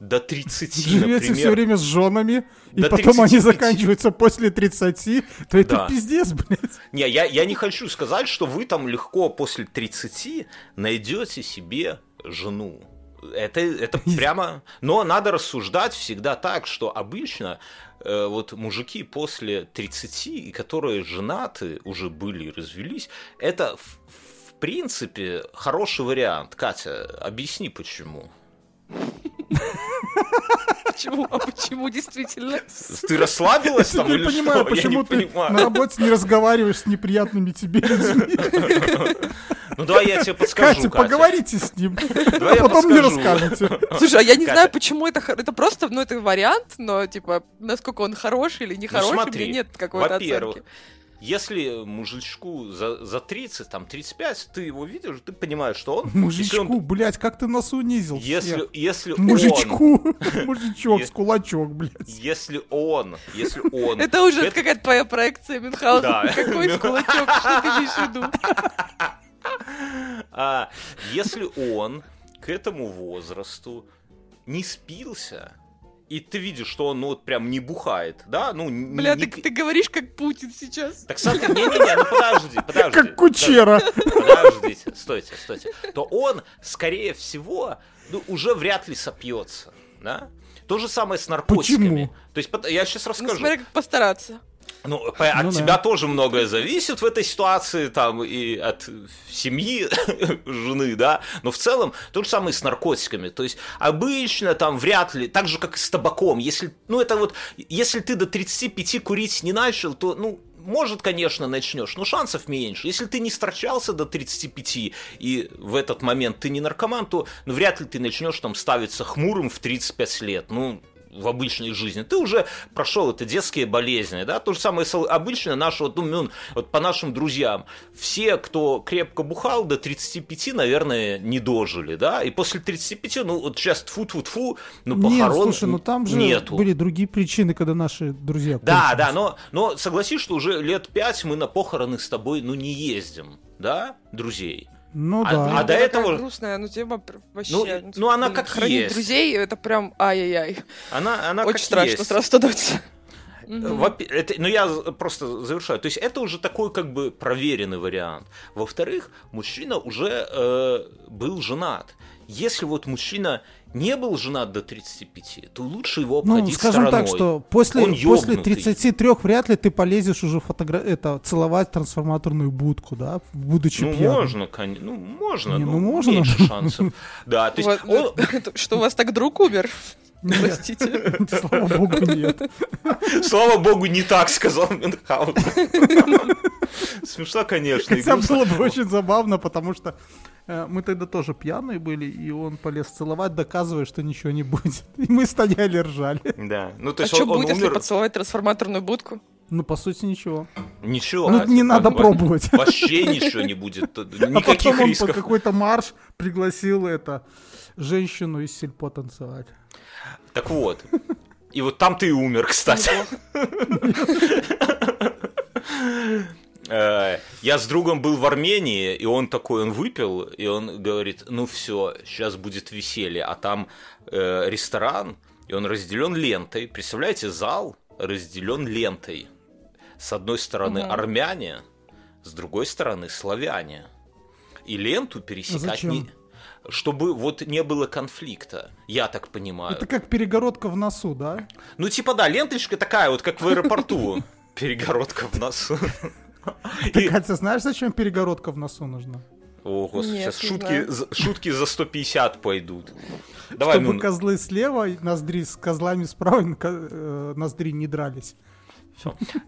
до 30, Живете все например, время с женами, и потом они 35. заканчиваются после 30, то это Да. пиздец, блядь. Не, я, я не хочу сказать, что вы там легко после 30 найдете себе жену. Это, это прямо... Но надо рассуждать всегда так, что обычно э, вот мужики после 30, и которые женаты, уже были и развелись, это в, в принципе хороший вариант. Катя, объясни почему. Почему? А почему действительно? Ты расслабилась там или понимаю, что? Я почему ты на работе не разговариваешь с неприятными тебе людьми. Ну давай я тебе подскажу, Катя, поговорите с ним, Давай а я потом мне расскажете. Слушай, а я не Катя. знаю, почему это... Это просто, ну, это вариант, но, типа, насколько он хороший или не Ну, мне нет какой-то оценки. если мужичку за, за 30, там, 35, ты его видишь, ты понимаешь, что он... если он- Мужичку, блядь, как ты нас унизил Если, всех. если он... Мужичку, мужичок Е- с кулачок, блядь. Если он, если он... Это уже это- какая-то твоя проекция. Да. Какой с кулачок, что ты имеешь в виду? А, если он к этому возрасту не спился, и ты видишь, что он ну, вот прям не бухает, да? Ну, не- Бля, не- ты, ты говоришь как Путин сейчас. Так смотри, не-не-не, ну подожди, подожди. Как кучера. Подождите, стойте, стойте. То он, скорее всего, ну, уже вряд ли сопьется, да? То же самое с наркотиками. Почему? То есть, я сейчас Ну, расскажу. смотря как постараться. Ну, от Ну да. тебя тоже многое зависит в этой ситуации, там, и от семьи жены, да, но в целом то же самое и с наркотиками, то есть обычно там вряд ли, так же, как и с табаком, если, ну, это вот, если ты до 35 курить не начал, то, ну, может, конечно, начнешь, но шансов меньше. Если ты не строчался до 35, и в этот момент ты не наркоман, то ну, вряд ли ты начнешь там ставиться хмурым в 35 лет. Ну, в обычной жизни. Ты уже прошел это детские болезни, да, то же самое обычное наше, вот, ну, вот по нашим друзьям. Все, кто крепко бухал до 35, наверное, не дожили, да, и после 35, ну, вот сейчас тфу-тфу-тфу, ну, похорон Нет, слушай, ну там же нету. были другие причины, когда наши друзья Да, кончились. да, но, но согласись, что уже лет пять мы на похороны с тобой, ну, не ездим, да, друзей. Ну А- да. а до такая этого- грустная, ну тема пр- вообще. Ну, типа, ну, она как хранить есть. друзей, это прям ай-яй-яй. Она, она Очень как страшно есть. сразу становится. Во-пе- это, ну, я просто завершаю. То есть это уже такой как бы проверенный вариант. Во-вторых, мужчина уже э, был женат. Если вот мужчина не был женат до 35, то лучше его Ну, обходить скажем стороной. так, что после, Он после ёбнутый. 33 вряд ли ты полезешь уже фотогра... это, целовать трансформаторную будку, да, будучи Ну, пьяным. можно, кон- ну, можно, Не, ну, ну, можно. меньше шансов. Да, то есть Что у вас так друг умер? Простите. слава богу, нет. слава богу, не так сказал Мюнхгаузен. Смешно, конечно. Хотя было бы очень забавно, потому что э, мы тогда тоже пьяные были, и он полез целовать, доказывая, что ничего не будет. И мы стояли ржали. Да, ну то А есть что он, он будет, если умер... поцеловать трансформаторную будку? Ну, по сути, ничего. Ничего. Ну, не надо Во- пробовать. Вообще ничего не будет. тут А Никаких потом он по какой-то марш пригласил это женщину из сельпо танцевать. Так вот. И вот там ты и умер, кстати. Э, Я с другом был в Армении, и он такой, он выпил, и он говорит, ну все, сейчас будет веселье, а там э, ресторан, и он разделен лентой. Представляете, зал разделен лентой. С одной стороны Мгм. армяне, с другой стороны славяне. И ленту пересекать зачем? не... Чтобы вот не было конфликта, я так понимаю. Это как перегородка в носу, да? Ну, типа, да, ленточка такая, вот как в аэропорту. Перегородка в носу. Ты, Катя, знаешь, зачем перегородка в носу нужна? О, господи, Нет, сейчас шутки, за- шутки за 150 пойдут. Давай, Чтобы ну, козлы слева, и ноздри с козлами справа, э, ноздри не дрались.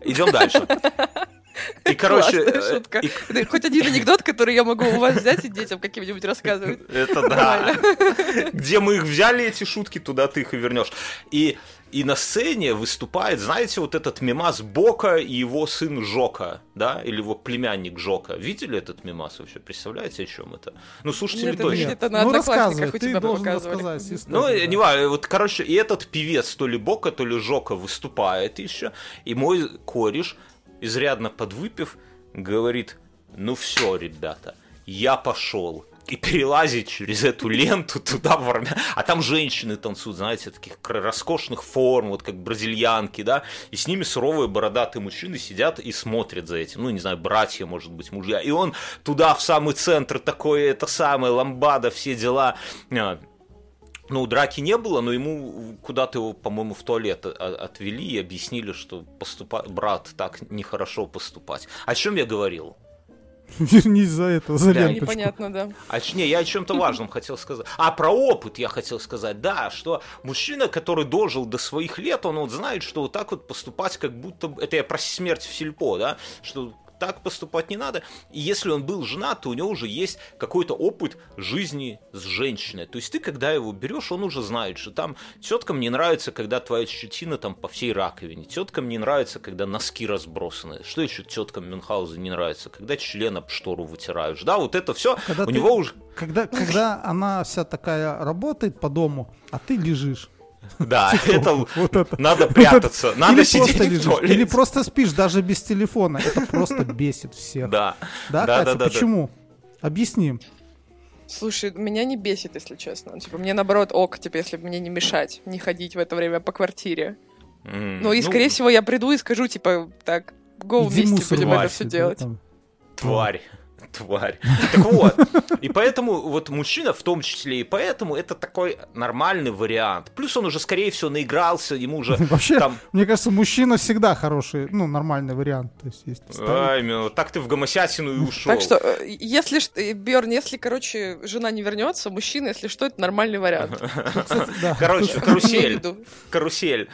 идем дальше. И, короче, Классная э, шутка. и- Это хоть один анекдот, который я могу у вас взять и детям каким-нибудь рассказывать. это да. Где мы их взяли, эти шутки, туда ты их и вернешь. И, и на сцене выступает, знаете, вот этот мимас Бока и его сын Жока, да, или его племянник Жока. Видели этот мимас вообще? Представляете, о чем это? Ну, слушатели Нет, это точно. нет. на ну, рассказывай, ты тебя должен рассказать Ну, да. не важно, вот, короче, и этот певец, то ли Бока, то ли Жока, выступает еще, и мой кореш, изрядно подвыпив, говорит, ну все, ребята, я пошел. И перелазит через эту ленту туда в армя... А там женщины танцуют, знаете, таких роскошных форм, вот как бразильянки, да, и с ними суровые бородатые мужчины сидят и смотрят за этим, ну, не знаю, братья, может быть, мужья, и он туда, в самый центр, такое, это самое, ламбада, все дела, А, ну, драки не было, но ему куда-то его, по-моему, в туалет отвели и объяснили, что поступа... брат, так нехорошо поступать. О чем я говорил? Вернись за это, за Да, ленточку. Непонятно, да. А, не, я о чем-то важном хотел сказать. А, про опыт я хотел сказать, да, что мужчина, который дожил до своих лет, он вот знает, что вот так вот поступать, как будто... бы- Это я про смерть в сельпо, да, что так поступать не надо. И если он был женат, то у него уже есть какой-то опыт жизни с женщиной. То есть ты, когда его берешь, он уже знает, что там теткам не нравится, когда твоя щетина там по всей раковине. Теткам не нравится, когда носки разбросаны. Что еще теткам Мюнхгауза не нравится? Когда член об штору вытираешь. Да, вот это все. Когда У ты- него уже... Когда, когда она вся такая работает по дому, а ты лежишь. Да, это Вот это. надо прятаться, надо Или сидеть просто в лежишь, туалете. Или просто спишь, даже без телефона. Это просто бесит всех. Да, Да, да, Катя, да, да, да. почему? Объясни. Слушай, меня не бесит, если честно. Ну, Типа, мне наоборот ок, типа, если мне не мешать, не ходить в это время по квартире. М, Ну и, скорее всего, я приду и скажу, типа, так, го Иди вместе будем это все делать. там. Тварь. Тварь. Так вот, и поэтому вот мужчина, в том числе и поэтому, это такой нормальный вариант. Плюс он уже, скорее всего, наигрался, ему уже Вообще, там... мне кажется, мужчина всегда хороший, ну, нормальный вариант. То есть, если ставить. Ай, ну, так ты в гомосятину и ушел. Так что, э, если Берн, если, короче, жена не вернется, мужчина, если что, это нормальный вариант. Короче, карусель. Карусель.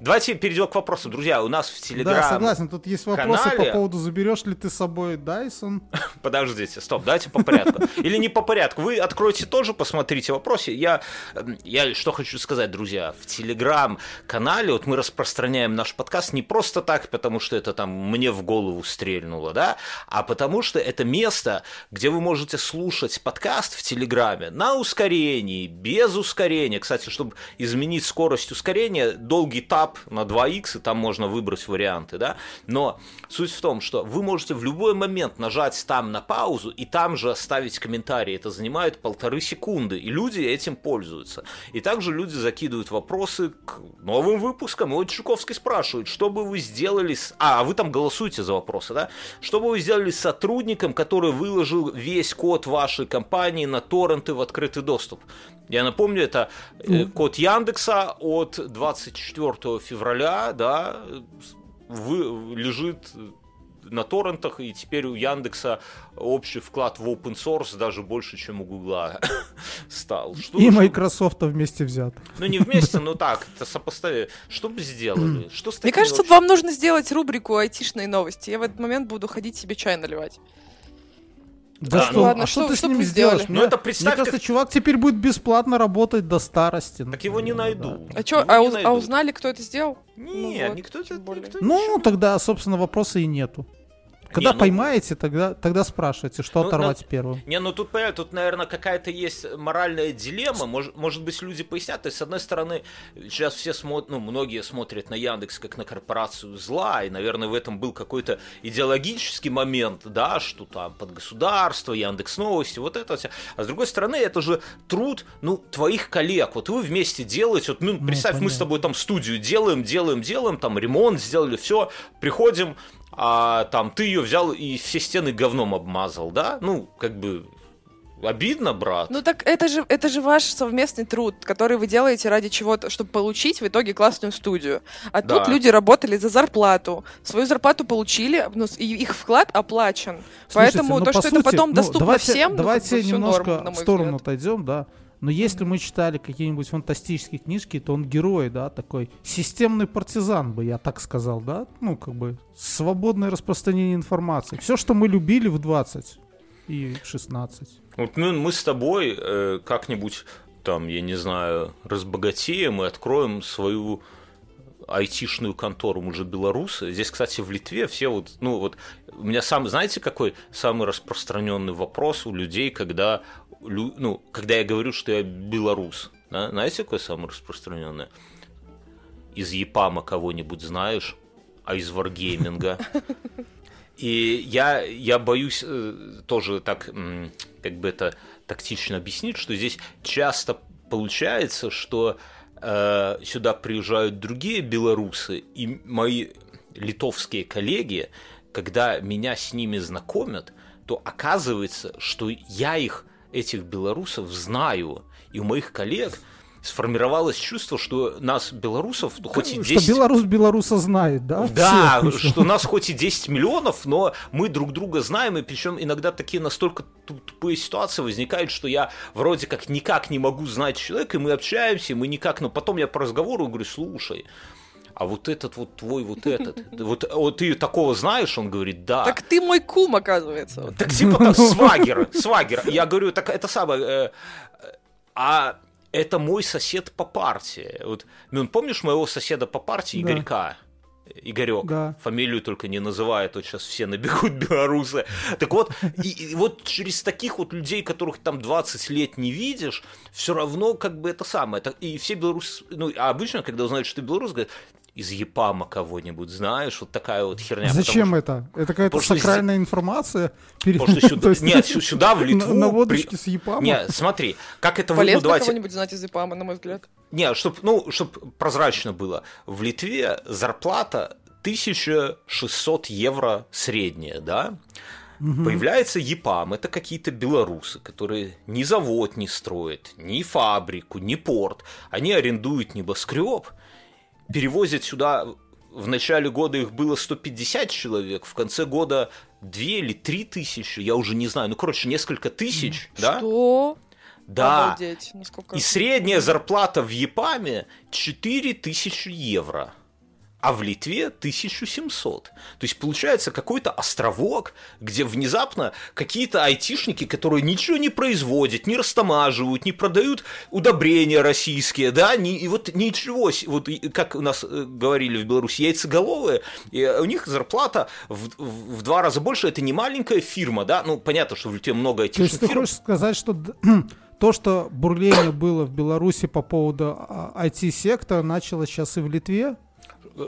Давайте перейдем к вопросу. Друзья, у нас в Телеграм... Да, согласен. Тут есть вопросы канале- по поводу, заберешь ли ты с собой Дайсон. Подождите, стоп, давайте по порядку. Или не по порядку. Вы откройте тоже, посмотрите вопросы. Я, эм, я что хочу сказать, друзья. В Телеграм-канале вот мы распространяем наш подкаст не просто так, потому что это там мне в голову стрельнуло, да, а потому что это место, где вы можете слушать подкаст в Телеграме на ускорении, без ускорения. Кстати, чтобы изменить скорость ускорения, долгий тап на 2х, и там можно выбрать варианты, да. Но суть в том, что вы можете в любой момент нажать там на паузу и там же оставить комментарий. Это занимает полторы секунды, и люди этим пользуются. И также люди закидывают вопросы к новым выпускам. И вот Чуковский спрашивает, что бы вы сделали с... А, а вы там голосуете за вопросы, да? Что бы вы сделали с сотрудником, который выложил весь код вашей компании на торренты в открытый доступ? Я напомню, это э, код Яндекса от 24 февраля, да, вы, лежит на торрентах, и теперь у Яндекса общий вклад в open source даже больше, чем у Гугла стал. Что, И что- Microsoft вместе взят. Ну, не вместе, но так, это сопоставим. Что бы сделали? Что с Мне кажется, вообще- вам нужно сделать рубрику айтишные новости. Я в этот момент буду ходить себе чай наливать. Да, Да, что, ну ладно, а что- что ты с что бы ним сделаешь? Ну, Мне- это представь, Мне кажется, как- чувак теперь будет бесплатно работать до старости. Так его не найду. да. А чё, а, не а узнали, кто это сделал? Не, Ну вот, никто это никто Ну, ничего. тогда, собственно, вопроса и нету. Когда Не, ну- поймаете, тогда, тогда спрашивайте, что Ну, оторвать первым. Не, ну тут, понятно, тут, наверное, какая-то есть моральная дилемма. Может, может быть, люди пояснят. То есть, с одной стороны, сейчас все смотрят, ну, многие смотрят на Яндекс как на корпорацию зла, и, наверное, в этом был какой-то идеологический момент, да, что там под государство, Яндекс Новости, вот это все. А с другой стороны, это же труд, ну, твоих коллег. Вот вы вместе делаете, вот, ну, представь, мы с тобой там студию делаем, делаем, делаем, там ремонт сделали, все, приходим, а там ты ее взял и все стены говном обмазал, да? Ну, как бы обидно, брат. Ну так это же, это же ваш совместный труд, который вы делаете ради чего-то, чтобы получить в итоге классную студию. А Да. тут люди работали за зарплату. Свою зарплату получили, ну, и их вклад оплачен. Слушайте, Поэтому ну, то, по что это сути, потом ну, доступно давайте, всем, ну, давайте всё немножко норм, на в сторону взгляд. отойдем, да. Но если мы читали какие-нибудь фантастические книжки, то он герой, да, такой системный партизан бы, я так сказал, да, ну, как бы свободное распространение информации. Все, что мы любили в 20 и в 16. Вот ну, мы с тобой э, как-нибудь там, я не знаю, разбогатеем и откроем свою айтишную контору, мы же белорусы. Здесь, кстати, в Литве все вот, ну вот, у меня сам, знаете, какой самый распространенный вопрос у людей, когда, ну, когда я говорю, что я белорус, да? знаете, какой самый распространенный? Из Япама кого-нибудь знаешь, а из Варгейминга? И я, я боюсь э, тоже так, как бы это тактично объяснить, что здесь часто получается, что э, сюда приезжают другие белорусы, и мои литовские коллеги, когда меня с ними знакомят, то оказывается, что я их, этих белорусов, знаю. И у моих коллег сформировалось чувство, что нас, белорусов, ну, хоть и 10... Что белорус белоруса знает, да? Да, Всё. что нас хоть и 10 миллионов, но мы друг друга знаем, и причем иногда такие настолько ту- тупые ситуации возникают, что я вроде как никак не могу знать человека, и мы общаемся, и мы никак, но потом я по разговору говорю, слушай, а вот этот вот твой вот этот, вот, вот ты такого знаешь? Он говорит, да. Так ты мой кум, оказывается. Так типа так, свагер, свагер. Я говорю, так это самое. э, э, а это мой сосед по партии. Вот, ну, помнишь моего соседа по партии Да. Игорька? Игорек, Да. фамилию только не называет, вот сейчас все набегут белорусы. Так вот, и, и вот через таких вот людей, которых там 20 лет не видишь, все равно как бы это самое. Это- и все белорусы, ну, а обычно, когда узнают, что ты белорус, говорят, из Епама кого-нибудь знаешь, вот такая вот херня. потому Зачем что- это? Это какая-то Потому что сакральная информация? Пере- Потому что То сюда, есть нет, сю- сюда в Литву... На при- водочке с Япама? Не, смотри, как это вы, ну, Полезно давайте, кого-нибудь знать из ИПАМа, на мой взгляд. не, чтоб, ну, чтоб прозрачно было. В Литве зарплата 1600 евро средняя, да? Мгм. Появляется ЕПАМ, это какие-то белорусы, которые ни завод не строят, ни фабрику, ни порт. Они арендуют небоскреб, перевозят сюда в начале года их было 150 человек, в конце года 2 или 3 тысячи, я уже не знаю, ну, короче, несколько тысяч, да? Что? Да. Обалдеть. Насколько... И средняя зарплата в ЕПАМе 4000 евро, а в Литве 1700. То есть получается какой-то островок, где внезапно какие-то айтишники, которые ничего не производят, не растамаживают, не продают удобрения российские, да, ни, и вот ничего, вот как у нас э, говорили в Беларуси, яйцеголовые, и у них зарплата в, в- в два раза больше, это не маленькая фирма, да, ну понятно, что в Литве много То есть айтишных ты фирм, хочешь сказать, что то, что бурление было в Беларуси по поводу а, IT-сектора, началось сейчас и в Литве?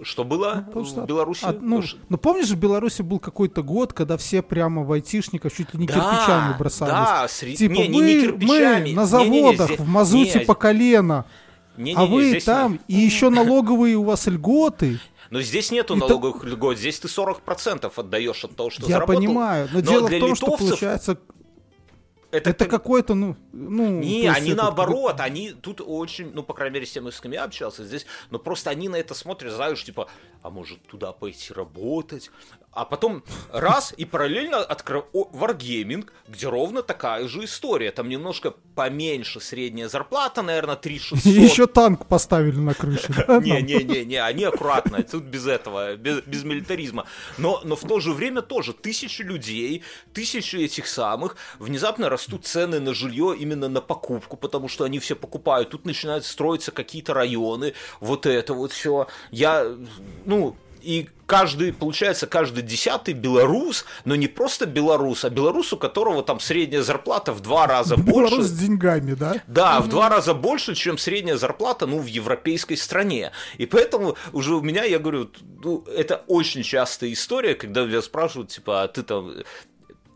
Что было что в Беларуси? от- ну, Ш- ну, помнишь, в Беларуси был какой-то год, когда все прямо в айтишников чуть ли не кирпичами бросались. Да, сре- Типа, не, не, мы, не кирпичами. мы на заводах здесь- в мазуте не, по колено, не-не-не, а вы здесь там, не- и еще налоговые у вас льготы. Но здесь нету И налоговых льгот, здесь ты 40% отдаешь от того, что Я заработал. понимаю, но, Но дело в том, что литовцев получается, Это, это как- какой-то, ну, ну... Не, они этот наоборот, они тут очень, ну, по крайней мере, с теми, с кем я общался здесь, но просто они на это смотрят, знаешь, типа, а может туда пойти работать? А потом раз и параллельно открыл Wargaming, где ровно такая же история. Там немножко поменьше средняя зарплата, наверное, 3600. И еще танк поставили на крыше. да, Не, нам? не, не, не, они аккуратно, тут без этого, без, без милитаризма. Но, но в то же время тоже тысячи людей, тысячи этих самых, внезапно растут цены на жилье именно на покупку, потому что они все покупают. Тут начинают строиться какие-то районы, вот это вот все. Я, ну, и каждый, получается, каждый десятый белорус, но не просто белорус, а белорус, у которого там средняя зарплата в два раза больше. Белорус с деньгами, да? Да, в два раза больше, чем средняя зарплата, ну, в европейской стране. И поэтому уже у меня, я говорю, ну, это очень частая история, когда меня спрашивают, типа, а ты там...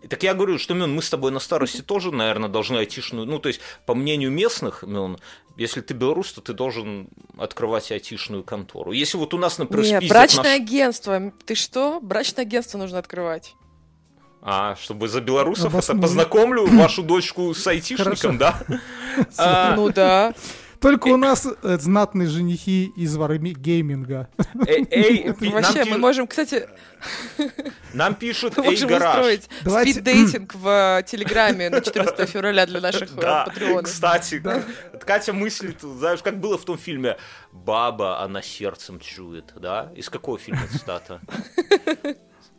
Так я говорю, что, Мюн, мы с тобой на старости тоже, наверное, должны айтишную... Ну, то есть, по мнению местных, Мюн, если ты белорус, то ты должен открывать айтишную контору. Если вот у нас, например, Не, спиздят брачное наш- агентство. Ты что? Брачное агентство нужно открывать. А, чтобы за белорусов это Обоснуй. познакомлю вашу дочку с айтишником, да? А, Ну да. Только у нас э, знатные женихи из варми- гейминга. э- Вообще, мы можем, кстати, Нам пишут, мы можем устроить спид-дейтинг в э, Телеграме на 14 февраля для наших э, Да, патреонов. кстати, Катя мыслит, знаешь, как было в том фильме «Баба, она сердцем чует», да? Из какого фильма цитата?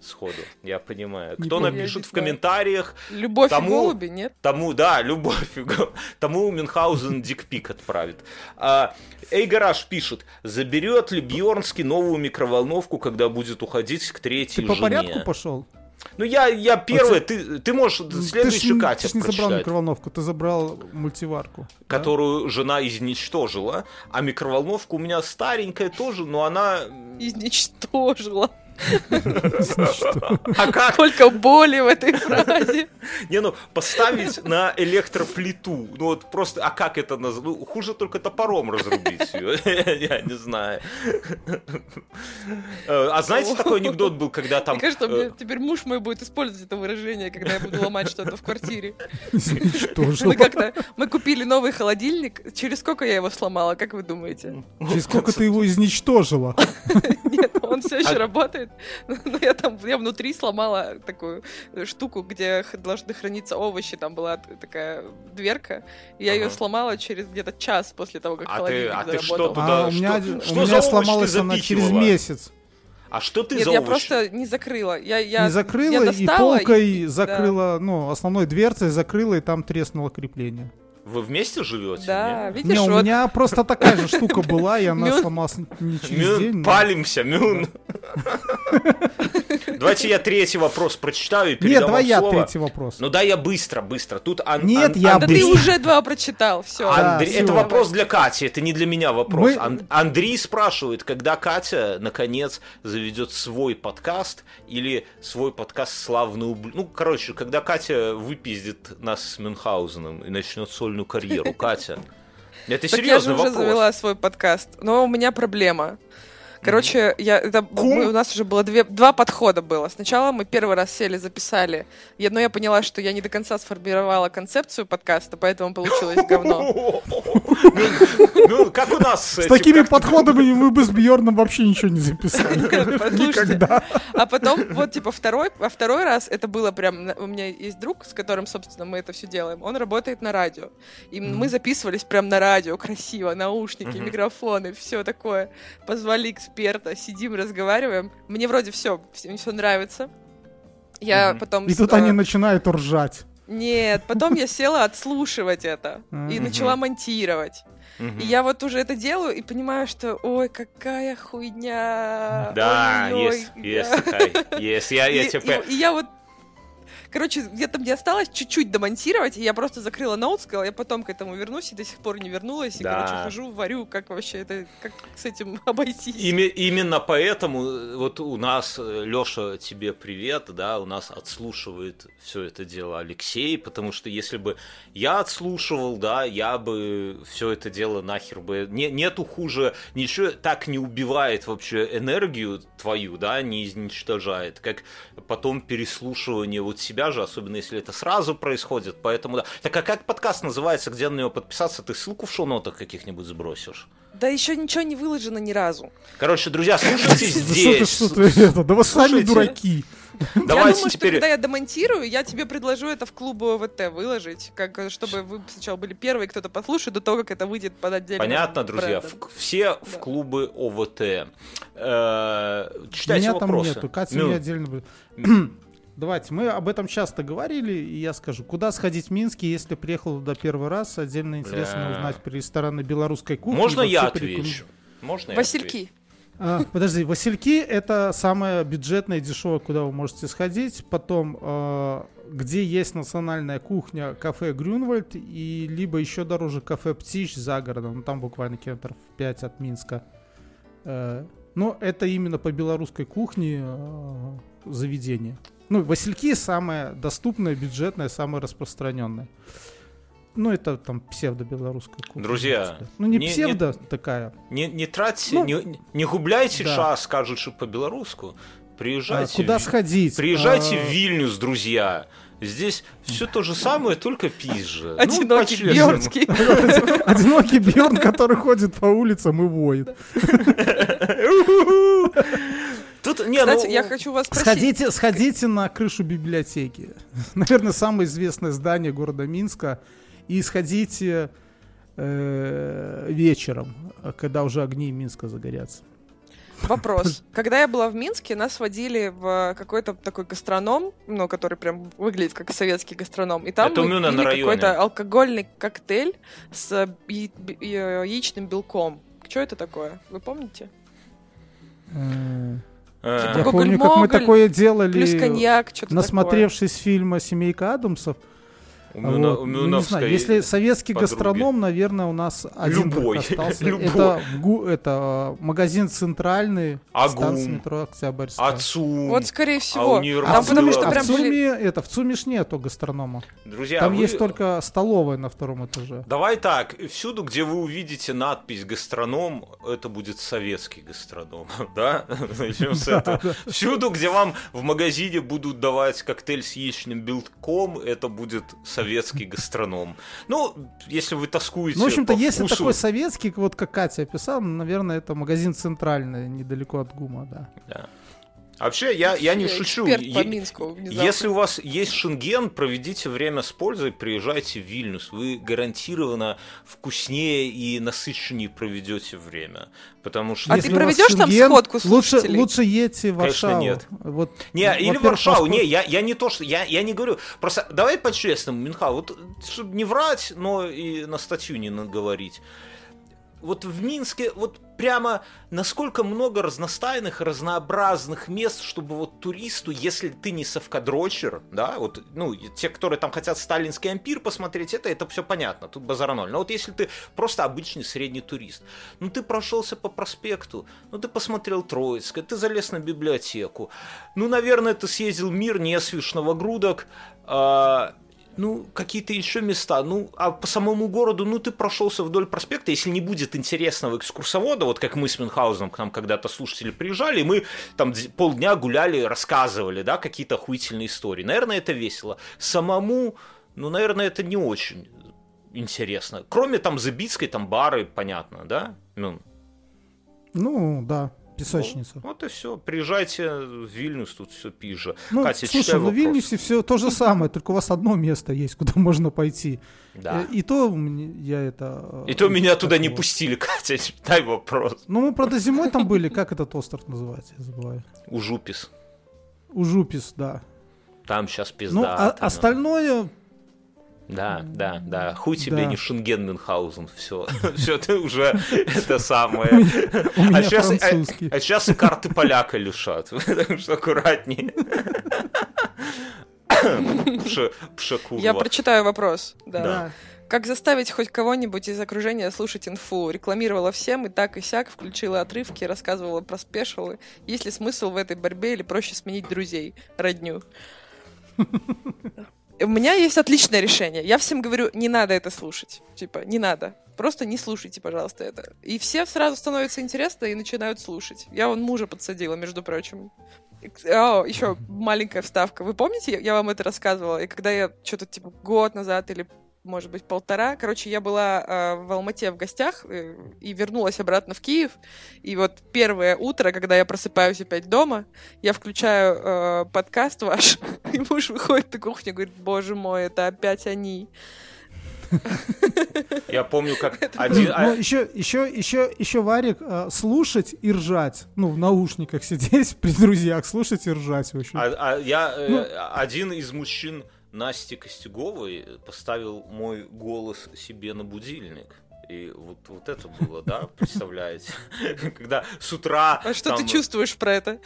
Сходу, я понимаю. Не Кто помню. Напишет в комментариях, Любовь Тому- и голуби, нет? тому, да, любовь, тому Мюнхгаузен дикпик отправит. А, Эй, Гараж пишет, заберет ли Бьернский новую микроволновку, когда будет уходить к третьей Ты по жене? порядку пошел? Ну, я, я первый, ты, ты можешь ты ж, следующую не- Катя ты не забрал микроволновку, ты забрал мультиварку. да? которую жена изничтожила, а микроволновка у меня старенькая тоже, но она... Изничтожила. А как? Сколько боли в этой фразе. Не, ну, поставить на электроплиту, ну вот просто, а как это назвать? Ну, хуже только топором разрубить ее, я не знаю. Э, А знаете, такой анекдот был, когда там... Мне кажется, э, теперь муж мой будет использовать это выражение, когда я буду ломать что-то в квартире. Изничтожил. Мы как-то мы купили новый холодильник. Через сколько я его сломала, как вы думаете? Через сколько ты его изничтожила? Нет, он все еще А- работает. Но я там, я внутри сломала такую штуку, где должны храниться овощи. Там была такая дверка. И я ее сломала через где-то час после того, как А холодильник а ты что заработал. туда- А у меня, сломалась она через месяц. А что ты Нет, за я просто не закрыла. Я, я, не закрыла я и достала, полкой да. закрыла, ну, основной дверцей закрыла, и там треснуло крепление. Вы вместе живете? Да, не? видишь, Не, у вот меня просто такая же штука была, и она сломалась не через Мюн, день. но- палимся, Мюн. Давайте я третий вопрос прочитаю и передам Нет, давай я третий вопрос. Ну да, я быстро, быстро. Тут Ан- Нет, Ан- я Да Андрей- ты уже два прочитал, все. Это вопрос для Кати, это не для меня вопрос. Мы- Ан- Андрей спрашивает, когда Катя, наконец, заведет свой подкаст или свой подкаст «Славный ублюдок». Ну, короче, когда Катя выпиздит нас с Мюнхгаузеном и начнет сольную карьеру. Катя, это Так я же уже вопрос. завела свой подкаст. Но у меня проблема. Короче, я, это, мы- у нас уже было две, два подхода было. Сначала мы первый раз сели, записали, я, но я поняла, что я не до конца сформировала концепцию подкаста, поэтому получилось говно. Ну, ну, как у нас С такими подходами мы бы с Бьорном вообще ничего не записали. Послушайте. Никогда. А потом, вот, типа, второй, а второй раз это было прям... У меня есть друг, с которым, собственно, мы это все делаем. Он работает на радио. И мы записывались прям на радио, красиво, наушники, микрофоны, все такое. Позвали эксперта, сидим, разговариваем. Мне вроде все, все нравится. Я Мгм. потом... И тут э, они начинают ржать. Нет, потом я села отслушивать это. И начала монтировать. И я вот уже это делаю и понимаю, что ой, какая хуйня. Да, есть, есть такая, есть. Я, тебе... и я вот Короче, где-то мне осталось чуть-чуть домонтировать, и я просто закрыла ноут, сказала, я потом к этому вернусь, и до сих пор не вернулась. И, Да. короче, хожу, варю, как вообще это, как с этим обойтись. Ими- именно поэтому э, вот у нас, Леша, тебе привет, да, у нас отслушивает все это дело Алексей, потому что если бы я отслушивал, да, я бы все это дело нахер бы... Не, нету хуже, ничего так не убивает вообще энергию твою, да, не изничтожает, как потом переслушивание вот себя же, особенно если это сразу происходит, поэтому да. Так а как подкаст называется, где на него подписаться, ты ссылку в шоу-нотах каких-нибудь сбросишь? Да еще ничего не выложено ни разу. Короче, друзья, слушайте здесь. да вы сами дураки. я Давайте думаю, теперь... что когда я демонтирую, я тебе предложу это в клуб ОВТ выложить, как, чтобы вы сначала были первые, кто-то послушает, до того, как это выйдет под отдельным Понятно, друзья, в- все в Да. клубы ОВТ. Э, Читайте Меня там вопросы. нету, Катя Ну, мне отдельно будет. Давайте, мы об этом часто говорили, и я скажу, куда сходить в Минске, если приехал туда первый раз, отдельно интересно Бля. узнать про рестораны белорусской кухни. Можно я отвечу? Можно я Васильки. А, подожди, Васильки это самое бюджетное и дешевое, куда вы можете сходить. Потом, э, где есть национальная кухня, кафе Грюнвальд, и либо еще дороже кафе Птич за городом. Ну, Там буквально километров 5 от Минска. Э, но это именно по белорусской кухне э, заведение. Ну, Васильки самое доступное, бюджетное, самое распространенное. Ну, это там псевдо-белорусская кухня. Друзья. Ну, не, не- не- псевдо такая. Не, не тратьте, Ну, не, не губляйте да. час, скажут же по-белорусски. А, Приезжайте, куда в- сходить? приезжайте А, в Вильнюс, друзья. Здесь все то же самое, только пизже. Ну, Одинокий. Бьернский. Одинокий Бьерн, который ходит по улицам и воет. Не, Кстати, ну, я хочу вас спросить. Сходите, сходите на крышу библиотеки. Наверное, самое известное здание города Минска. И сходите э, вечером, когда уже огни Минска загорятся. Вопрос. Когда я была в Минске, нас водили в какой-то такой гастроном, ну, который прям выглядит как советский гастроном. И там Это у мы пили какой-то алкогольный коктейль с э, э, яичным белком. Что это такое? Вы помните? Э, э, Я помню, как мы такое делали, насмотревшись фильма «Семейка Адамсов». Мюна- Вот, ну, не знаю, если советский подруги. гастроном, наверное, у нас один Любой, остался. любой. Это, Гу- это э, магазин центральный, Агум. станция метро Октябрьская. Отцу. Вот, скорее А всего. универмаг Там в потому что Цуме- а прям в были... Цуме, это, в Цуме ж нету гастронома. Друзья, Там вы- есть только столовая на втором этаже. Давай так, всюду, где вы увидите надпись «гастроном», это будет советский гастроном, да? Начнем с этого. Всюду, где вам в магазине будут давать коктейль с яичным белком, это будет советский гастроном. Ну, если вы тоскуете Ну, в общем-то, по если вкусу- такой советский, вот как Катя описала, наверное, это магазин центральный, недалеко от ГУМа, да. Да. А Вообще, я, я не Я шучу. эксперт по Минску внезапно. Если у вас есть шенген, проведите время с пользой, приезжайте в Вильнюс. Вы гарантированно вкуснее и насыщеннее проведете время. Потому что... А Если ты проведешь там шенген, сходку лучше, слушателей? лучше едьте в Конечно, Варшаву. нет. Вот, Не, или во-первых, Варшаву, паспорт- не, я, я не то, что, я, я не говорю, просто давай по-честному, Минха, вот, чтобы не врать, но и на статью не наговорить. Вот в Минске, вот прямо насколько много разностайных, разнообразных мест, чтобы вот туристу, если ты не совкадрочер, да, вот, ну, те, которые там хотят сталинский ампир посмотреть, это, это все понятно, тут базара ноль. Но вот если ты просто обычный средний турист, ну, ты прошелся по проспекту, ну, ты посмотрел Троицкое, ты залез на библиотеку, ну, наверное, ты съездил в мир Несвишного грудок, а, ну, какие-то еще места, ну, а по самому городу, ну, ты прошелся вдоль проспекта, если не будет интересного экскурсовода, вот как мы с Мюнхгаузеном к нам когда-то слушатели приезжали, и мы там полдня гуляли, рассказывали, да, какие-то охуительные истории. Наверное, это весело. Самому, ну, наверное, это не очень интересно. Кроме там Забицкой, там бары, понятно, да? Ну, Ну, да, песочница. ну, вот и все. Приезжайте в Вильнюс, тут все пизже. Ну, Катя, слушай, на вопрос. Вильнюсе все то же самое, только у вас одно место есть, куда можно пойти. Да. Э, И то я это... э, И то меня туда не пустили, Катя, читай вопрос. Ну, мы, правда, зимой там были, как этот остров называется, я забываю. Ужупис. Ужупис, да. Там сейчас пизда. Ну, а остальное... Да, да, да. Хуй тебе Да. не Шенген Мюнхгаузен. Все. Все, ты уже это самое. А сейчас, французский. а сейчас и карты поляка лишат. Так что аккуратнее. Курва. Я прочитаю вопрос. Да. Да. Как заставить хоть кого-нибудь из окружения слушать инфу? Рекламировала всем и так и сяк, включила отрывки, рассказывала про спешалы. Есть ли смысл в этой борьбе или проще сменить друзей, родню? У меня есть отличное решение. Я всем говорю, не надо это слушать. Типа, не надо. Просто не слушайте, пожалуйста, это. И все сразу становится интересно и начинают слушать. Я вон мужа подсадила, между прочим. О, еще маленькая вставка. Вы помните, я вам это рассказывала? И когда я что-то типа год назад или может быть, полтора. Короче, я была э, в Алмате в гостях э, и вернулась обратно в Киев. И вот первое утро, когда я просыпаюсь опять дома, я включаю э, подкаст ваш, и муж выходит на кухню и говорит, боже мой, это опять они. Я помню, как один... Ну, еще, еще, еще, еще Варик, э, слушать и ржать. Ну, в наушниках сидеть при друзьях, слушать и ржать вообще. А, а я э, Ну. один из мужчин Насти Костюговой поставил мой голос себе на будильник. И вот, вот это было, да, представляете? Когда с утра... А что ты чувствуешь про это?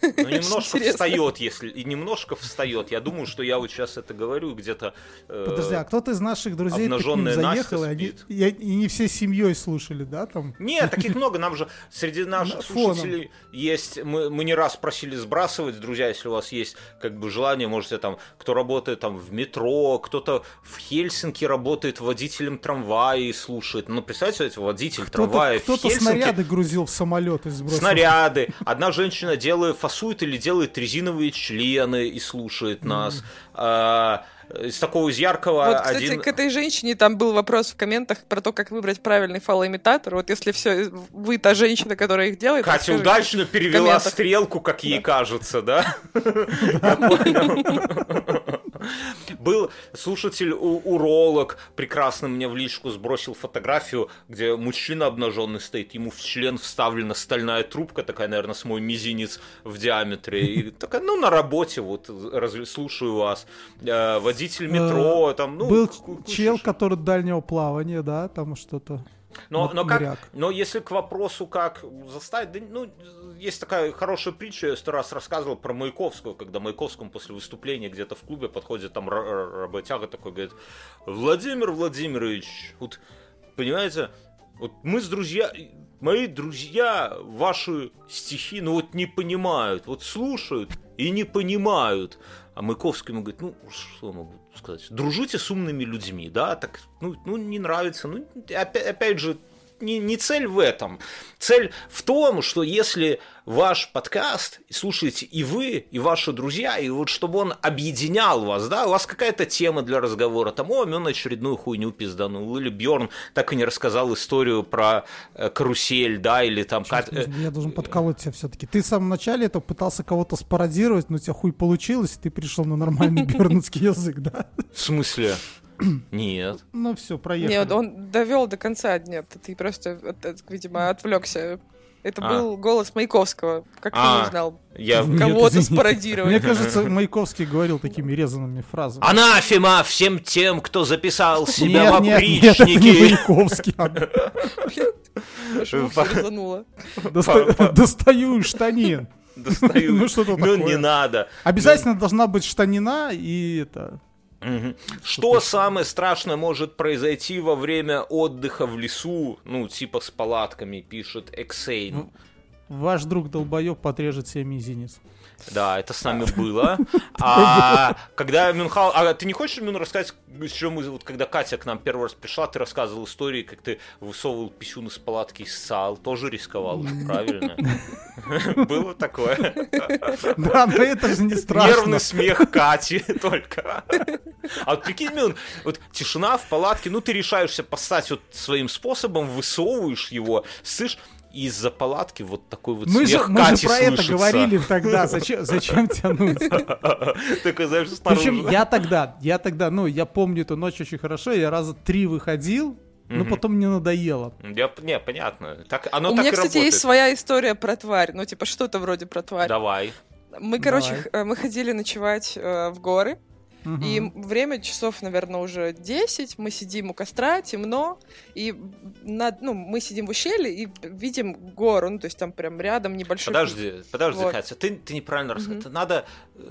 Ну, немножко встает, если... И немножко встает. Я думаю, что я вот сейчас это говорю где-то... э, Подожди, а кто-то из наших друзей к ним заехал, и не все семьей слушали, да, там? Нет, таких много. Нам же среди наших слушателей есть. Мы, мы не раз просили сбрасывать, друзья, если у вас есть как бы желание, можете там, кто работает там в метро, кто-то в Хельсинки работает водителем трамвая и слушает. Ну, представьте, это водитель Кто-то, трамвая в кто-то снаряды грузил в самолет и сбросил. Снаряды. Одна женщина делает, фасует или делает резиновые члены и слушает нас. А, из такого из яркого Вот, кстати, один... к этой женщине там был вопрос в комментах про то, как выбрать правильный фалоимитатор. Вот если все, вы та женщина, которая их делает... Катя удачно перевела стрелку, как ей кажется, да? Был слушатель у- уролог, прекрасно мне в личку сбросил фотографию, где мужчина обнаженный стоит, ему в член вставлена стальная трубка, такая, наверное, с мой мизинец в диаметре. И такая, ну, на работе, вот, разве- слушаю вас. Э, Водитель метро, там, ну... Был чел, который дальнего плавания, да, там что-то. Но, но, как, моряк. но если к вопросу, как заставить, да, ну, есть такая хорошая притча, я сто раз рассказывал про Маяковского, когда Маяковскому после выступления где-то в клубе подходит там ра- ра- работяга такой, говорит, Владимир Владимирович, вот, понимаете, вот мы с друзья, мои друзья ваши стихи, ну вот не понимают, вот слушают и не понимают. А Маяковский ему говорит, ну, что могу сказать, дружите с умными людьми, да, так, ну, ну не нравится, ну, опять, опять же, не, не цель в этом. Цель в том, что если ваш подкаст слушаете и вы, и ваши друзья, и вот чтобы он объединял вас, да, у вас какая-то тема для разговора, там, о, он очередную хуйню пизданул, или Бьорн так и не рассказал историю про э, карусель, да, или там... Сейчас, Кат- э, я должен подколоть тебя все-таки. Ты в самом начале это пытался кого-то спародировать, но у тебя хуй получилось, и ты пришел на нормальный бернутский язык, да? в смысле? Нет. Ну все, проехали. Нет, он довел до конца. Нет, ты просто, от- видимо, отвлекся. Это А. был голос Маяковского. Как ты А. не знал? Я... Нет, Кого-то извините. спародировать. Мне кажется, Маяковский говорил такими резанными фразами. Анафема всем тем, кто записал себя Нет, в нет, нет, это не опричники. Маяковский. доста- Достаю штанин. Достаю. Ну, что-то Ну, такое. не надо. Обязательно должна быть штанина и это... Мгм. Что самое страшное может произойти во время отдыха в лесу, ну, типа с палатками, пишет Эксейн. ваш друг долбоеб подрежет себе мизинец. Да, это с нами было. А когда Мюнхгаузен... А ты не хочешь, Мюн, рассказать, с чего мы... Вот когда Катя к нам первый раз пришла, ты рассказывал истории, как ты высовывал писюн из палатки и ссал. Тоже рисковал, правильно? Было такое. Да, но это же не страшно. Нервный смех Кати только. А вот прикинь, Мюн, вот тишина в палатке, ну ты решаешься поссать вот своим способом, высовываешь его, слышь, из-за палатки вот такой вот Мы же, смех мы же Кати про это слышится. говорили тогда. Зачем, зачем тянуть? Такой, знаешь, Причем я тогда, я тогда, ну, я помню эту ночь очень хорошо, я раза три выходил, но потом мне надоело. Я, не, понятно. Так, оно У так меня, и кстати, работает. есть своя история про тварь. Ну, типа, что-то вроде про тварь. Давай. Мы, короче, Давай. э, мы ходили ночевать э, в горы. Мгм. И время часов, наверное, уже 10. Мы сидим у костра, темно. И над, ну, мы сидим в ущелье и видим гору. Ну, то есть там прям рядом небольшой... Подожди, подожди, Вот. Катя, ты, ты неправильно рассказал. Мгм. Надо, э,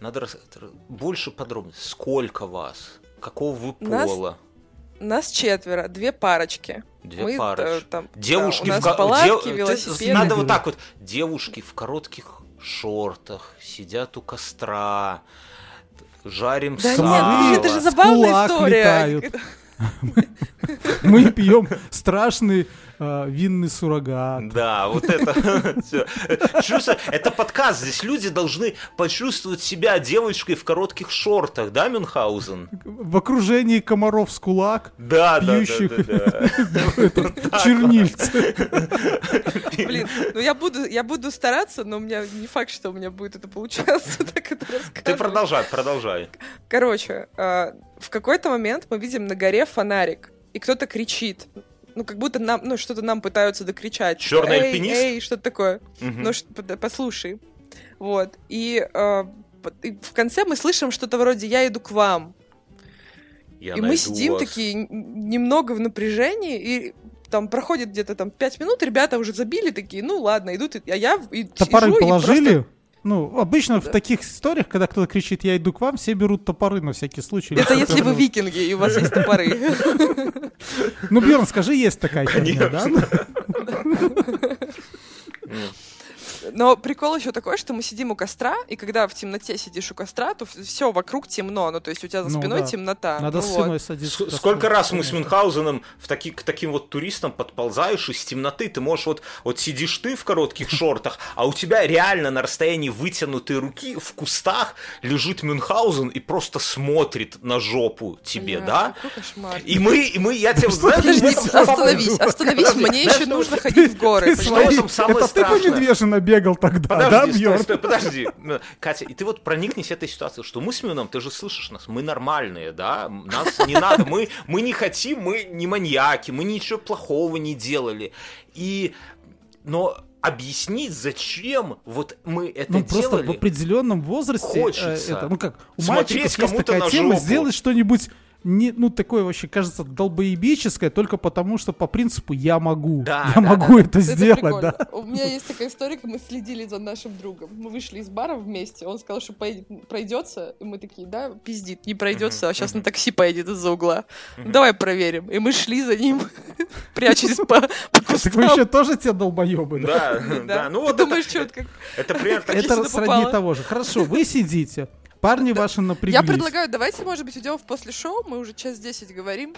надо рас- больше подробностей. Сколько вас? Какого вы Нас пола? Нас четверо, две парочки. Две мы, э, там, Девушки да, у в нас ко- палатки, дев- велосипеды. Надо вот так вот. Девушки в коротких шортах сидят у костра, жарим Да сало. нет, это же С забавная история. летают. Мы пьем страшный э, винный суррогат. Да, вот это всё. Чувство- Это подкаст. Здесь люди должны почувствовать себя девочкой в коротких шортах, да, Мюнхгаузен? В окружении комаров с кулак, Да, да, да, Пьющих. да, да. чернильцы. Блин, ну я буду, я буду стараться, но у меня не факт, что у меня будет это получаться, так это Ты продолжай, продолжай. Короче, э, в какой-то момент мы видим на горе фонарик, и кто-то кричит. Ну, как будто нам, ну, что-то нам пытаются докричать. Чёрный «Эй, альпинист?» Эй, что-то такое. Мгм. Ну, послушай. Вот. И, э, и в конце мы слышим что-то вроде «я иду к вам». Я и мы сидим вас. такие немного в напряжении, и там проходит где-то там пять минут, ребята уже забили такие, ну ладно, идут, и- а я и Топоры сижу и положили. просто- Ну, обычно в таких историях, когда кто-то кричит «я иду к вам», все берут топоры на всякий случай. Это если вы викинги, и у вас есть топоры. Ну, Бьерн, скажи, есть такая херня, да? Но прикол еще такой, что мы сидим у костра, и когда в темноте сидишь у костра, то все вокруг темно, ну то есть у тебя за Ну спиной да. темнота. Надо Ну с вот. спиной садиться. Сколько раз мы с. Мюнхгаузеном в таки, к таким вот туристам подползаешь из темноты, ты можешь вот, вот сидишь ты в коротких шортах, а у тебя реально на расстоянии вытянутой руки в кустах лежит Мюнхгаузен и просто смотрит на жопу тебе, да? Какой кошмар. И мы, и мы, я тебе Подожди, остановись, остановись, мне еще что- нужно ходить в горы. Что там самое Это ты по страшное? Бегал тогда, да, Подожди, стой, Бьерн? стой, подожди. Ну, Катя, и ты вот проникнись этой ситуацией, что мы с Мюном, ты же слышишь нас, мы нормальные, да? Нас не надо, мы, мы не хотим, мы не маньяки, мы ничего плохого не делали. И, но объяснить, зачем вот мы это Ну, просто делали... в определенном возрасте, э, Хочется это, ну как, у смотреть мальчиков есть такая тема сделать что-нибудь не, ну, такое вообще, кажется, долбоебическое, только потому, что по принципу я могу. Да, я да, могу это Это сделать, прикольно. да. У меня есть такая история, как мы следили за нашим другом. Мы вышли из бара вместе, он сказал, что поедет, пройдется, и мы такие, да, пиздит, не пройдется, а сейчас на такси поедет из-за угла. Давай проверим. И мы шли за ним, прячась по, по Так вы кустам. еще тоже те долбоебы, да? Да, Да. да, ну Ты вот думаешь, это, что это как... это примерно Это сродни того же. Хорошо, вы сидите, парни ваши напряглись. Я предлагаю, давайте, может быть, уйдем в после шоу, мы уже час 10 говорим.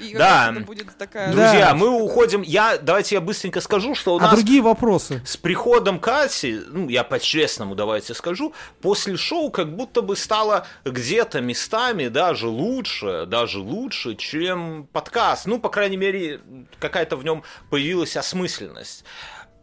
И Да. будет такая... Да. Друзья, мы уходим. Я давайте я быстренько скажу, что у А нас другие вопросы? с приходом Кати, ну, я по-честному давайте скажу, после шоу как будто бы стало где-то местами даже лучше, даже лучше, чем подкаст. Ну, по крайней мере, какая-то в нем появилась осмысленность.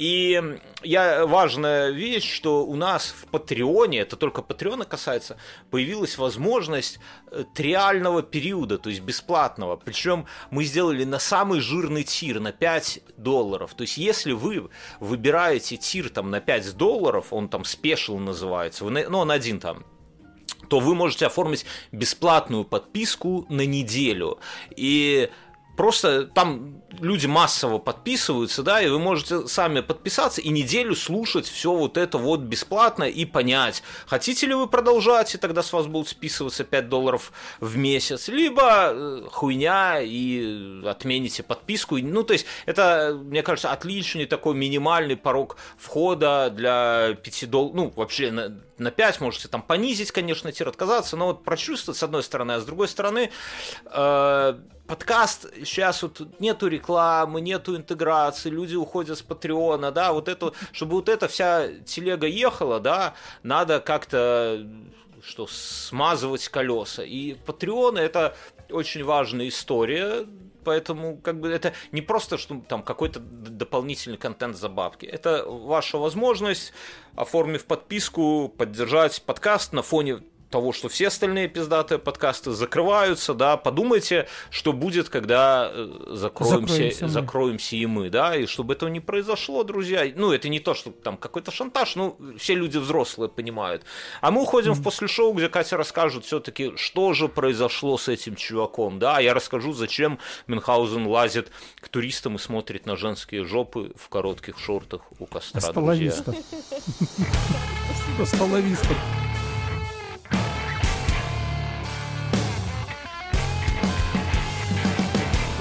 И я, важная вещь, что у нас в Патреоне, это только Патреона касается, появилась возможность э, триального периода, то есть бесплатного. Причем мы сделали на самый жирный тир, на 5 долларов. То есть если вы выбираете тир там на 5 долларов, он там спешл называется, вы ну он один там, то вы можете оформить бесплатную подписку на неделю. И просто там люди массово подписываются, да, и вы можете сами подписаться и неделю слушать все вот это вот бесплатно и понять, хотите ли вы продолжать, и тогда с вас будут списываться 5 долларов в месяц, либо э, хуйня и отмените подписку. Ну, то есть, это, мне кажется, отличный такой минимальный порог входа для 5 долларов, ну, вообще на, на 5 можете там понизить, конечно, тир отказаться, но вот прочувствовать с одной стороны, а с другой стороны, э, подкаст, сейчас вот нету рекламы, нету интеграции, люди уходят с Патреона, да, вот это, чтобы вот эта вся телега ехала, да, надо как-то что смазывать колеса. И Patreon это очень важная история, поэтому как бы это не просто что там какой-то дополнительный контент за бабки. Это ваша возможность, оформив подписку, поддержать подкаст на фоне того, что все остальные пиздатые подкасты закрываются, да, подумайте, что будет, когда э, закроемся, закроемся, мы. закроемся и мы, да, и чтобы этого не произошло, друзья. Ну, это не то, что там какой-то шантаж, ну, все люди взрослые понимают. А мы уходим mm-hmm. в после шоу, где Катя расскажет все-таки, что же произошло с этим чуваком, да, я расскажу, зачем Мюнхгаузен лазит к туристам и смотрит на женские жопы в коротких шортах у костра, Столовистов. Столовистов.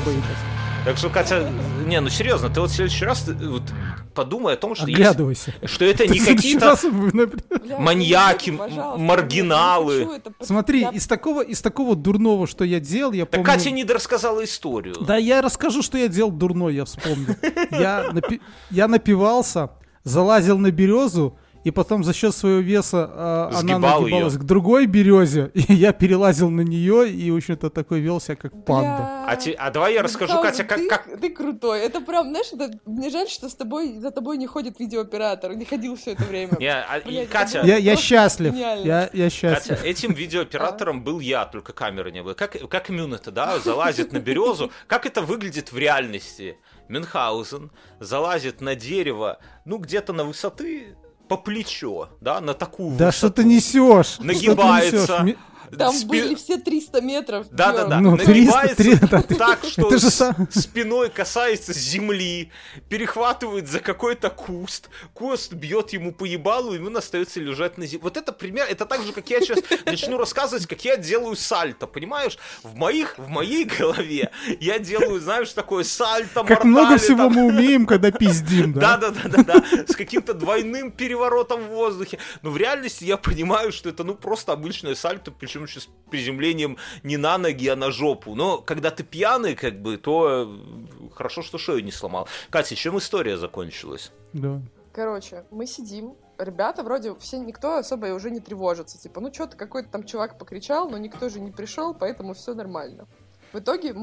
Боитесь. Так что, Катя, не, ну серьезно, ты вот в следующий раз вот, подумай о том, что, Оглядывайся. Есть, что это не какие-то маньяки, маргиналы. Смотри, из такого, из такого дурного, что я делал, я помню... Катя не рассказала историю. Да, я расскажу, что я делал дурной, я вспомнил. Я, напи... я напивался, залазил на березу, и потом за счет своего веса э, она нагибалась ее. к другой березе, и я перелазил на нее, и, в общем-то, такой вел себя как панда. А, те, а давай я расскажу, Там, Катя, как, ты, как... Ты крутой. Это прям, знаешь, это, мне жаль, что с тобой, за тобой не ходит видеооператор, не ходил все это время. Не, а, Блядь, Катя... Я, я счастлив, я, я счастлив. Катя, этим видеооператором был я, только камеры не было. Как, как Мюн это, да, залазит на березу. Как это выглядит в реальности? Мюнхгаузен залазит на дерево, ну, где-то на высоты по плечо, да, на такую Да высоту. что ты несешь? Нагибается. Там Спи... были все 300 метров. Да, да, да. Ну, 300, 300, так, что это же спиной касается земли, перехватывает за какой-то куст, куст бьет ему по ебалу, и ему остается лежать на земле. Вот это пример, это так же, как я сейчас начну рассказывать, как я делаю сальто, понимаешь? В моих, в моей голове я делаю, знаешь, такое сальто, Как много всего мы умеем, когда пиздим, да? Да, да, да, да, с каким-то двойным переворотом в воздухе. Но в реальности я понимаю, что это, ну, просто обычное сальто, причем причем еще с приземлением не на ноги, а на жопу. Но когда ты пьяный, как бы, то э, хорошо, что шею не сломал. Катя, чем история закончилась? Да. Короче, мы сидим, ребята вроде все, никто особо уже не тревожится. Типа, ну что-то какой-то там чувак покричал, но никто же не пришел, поэтому все нормально. В итоге мы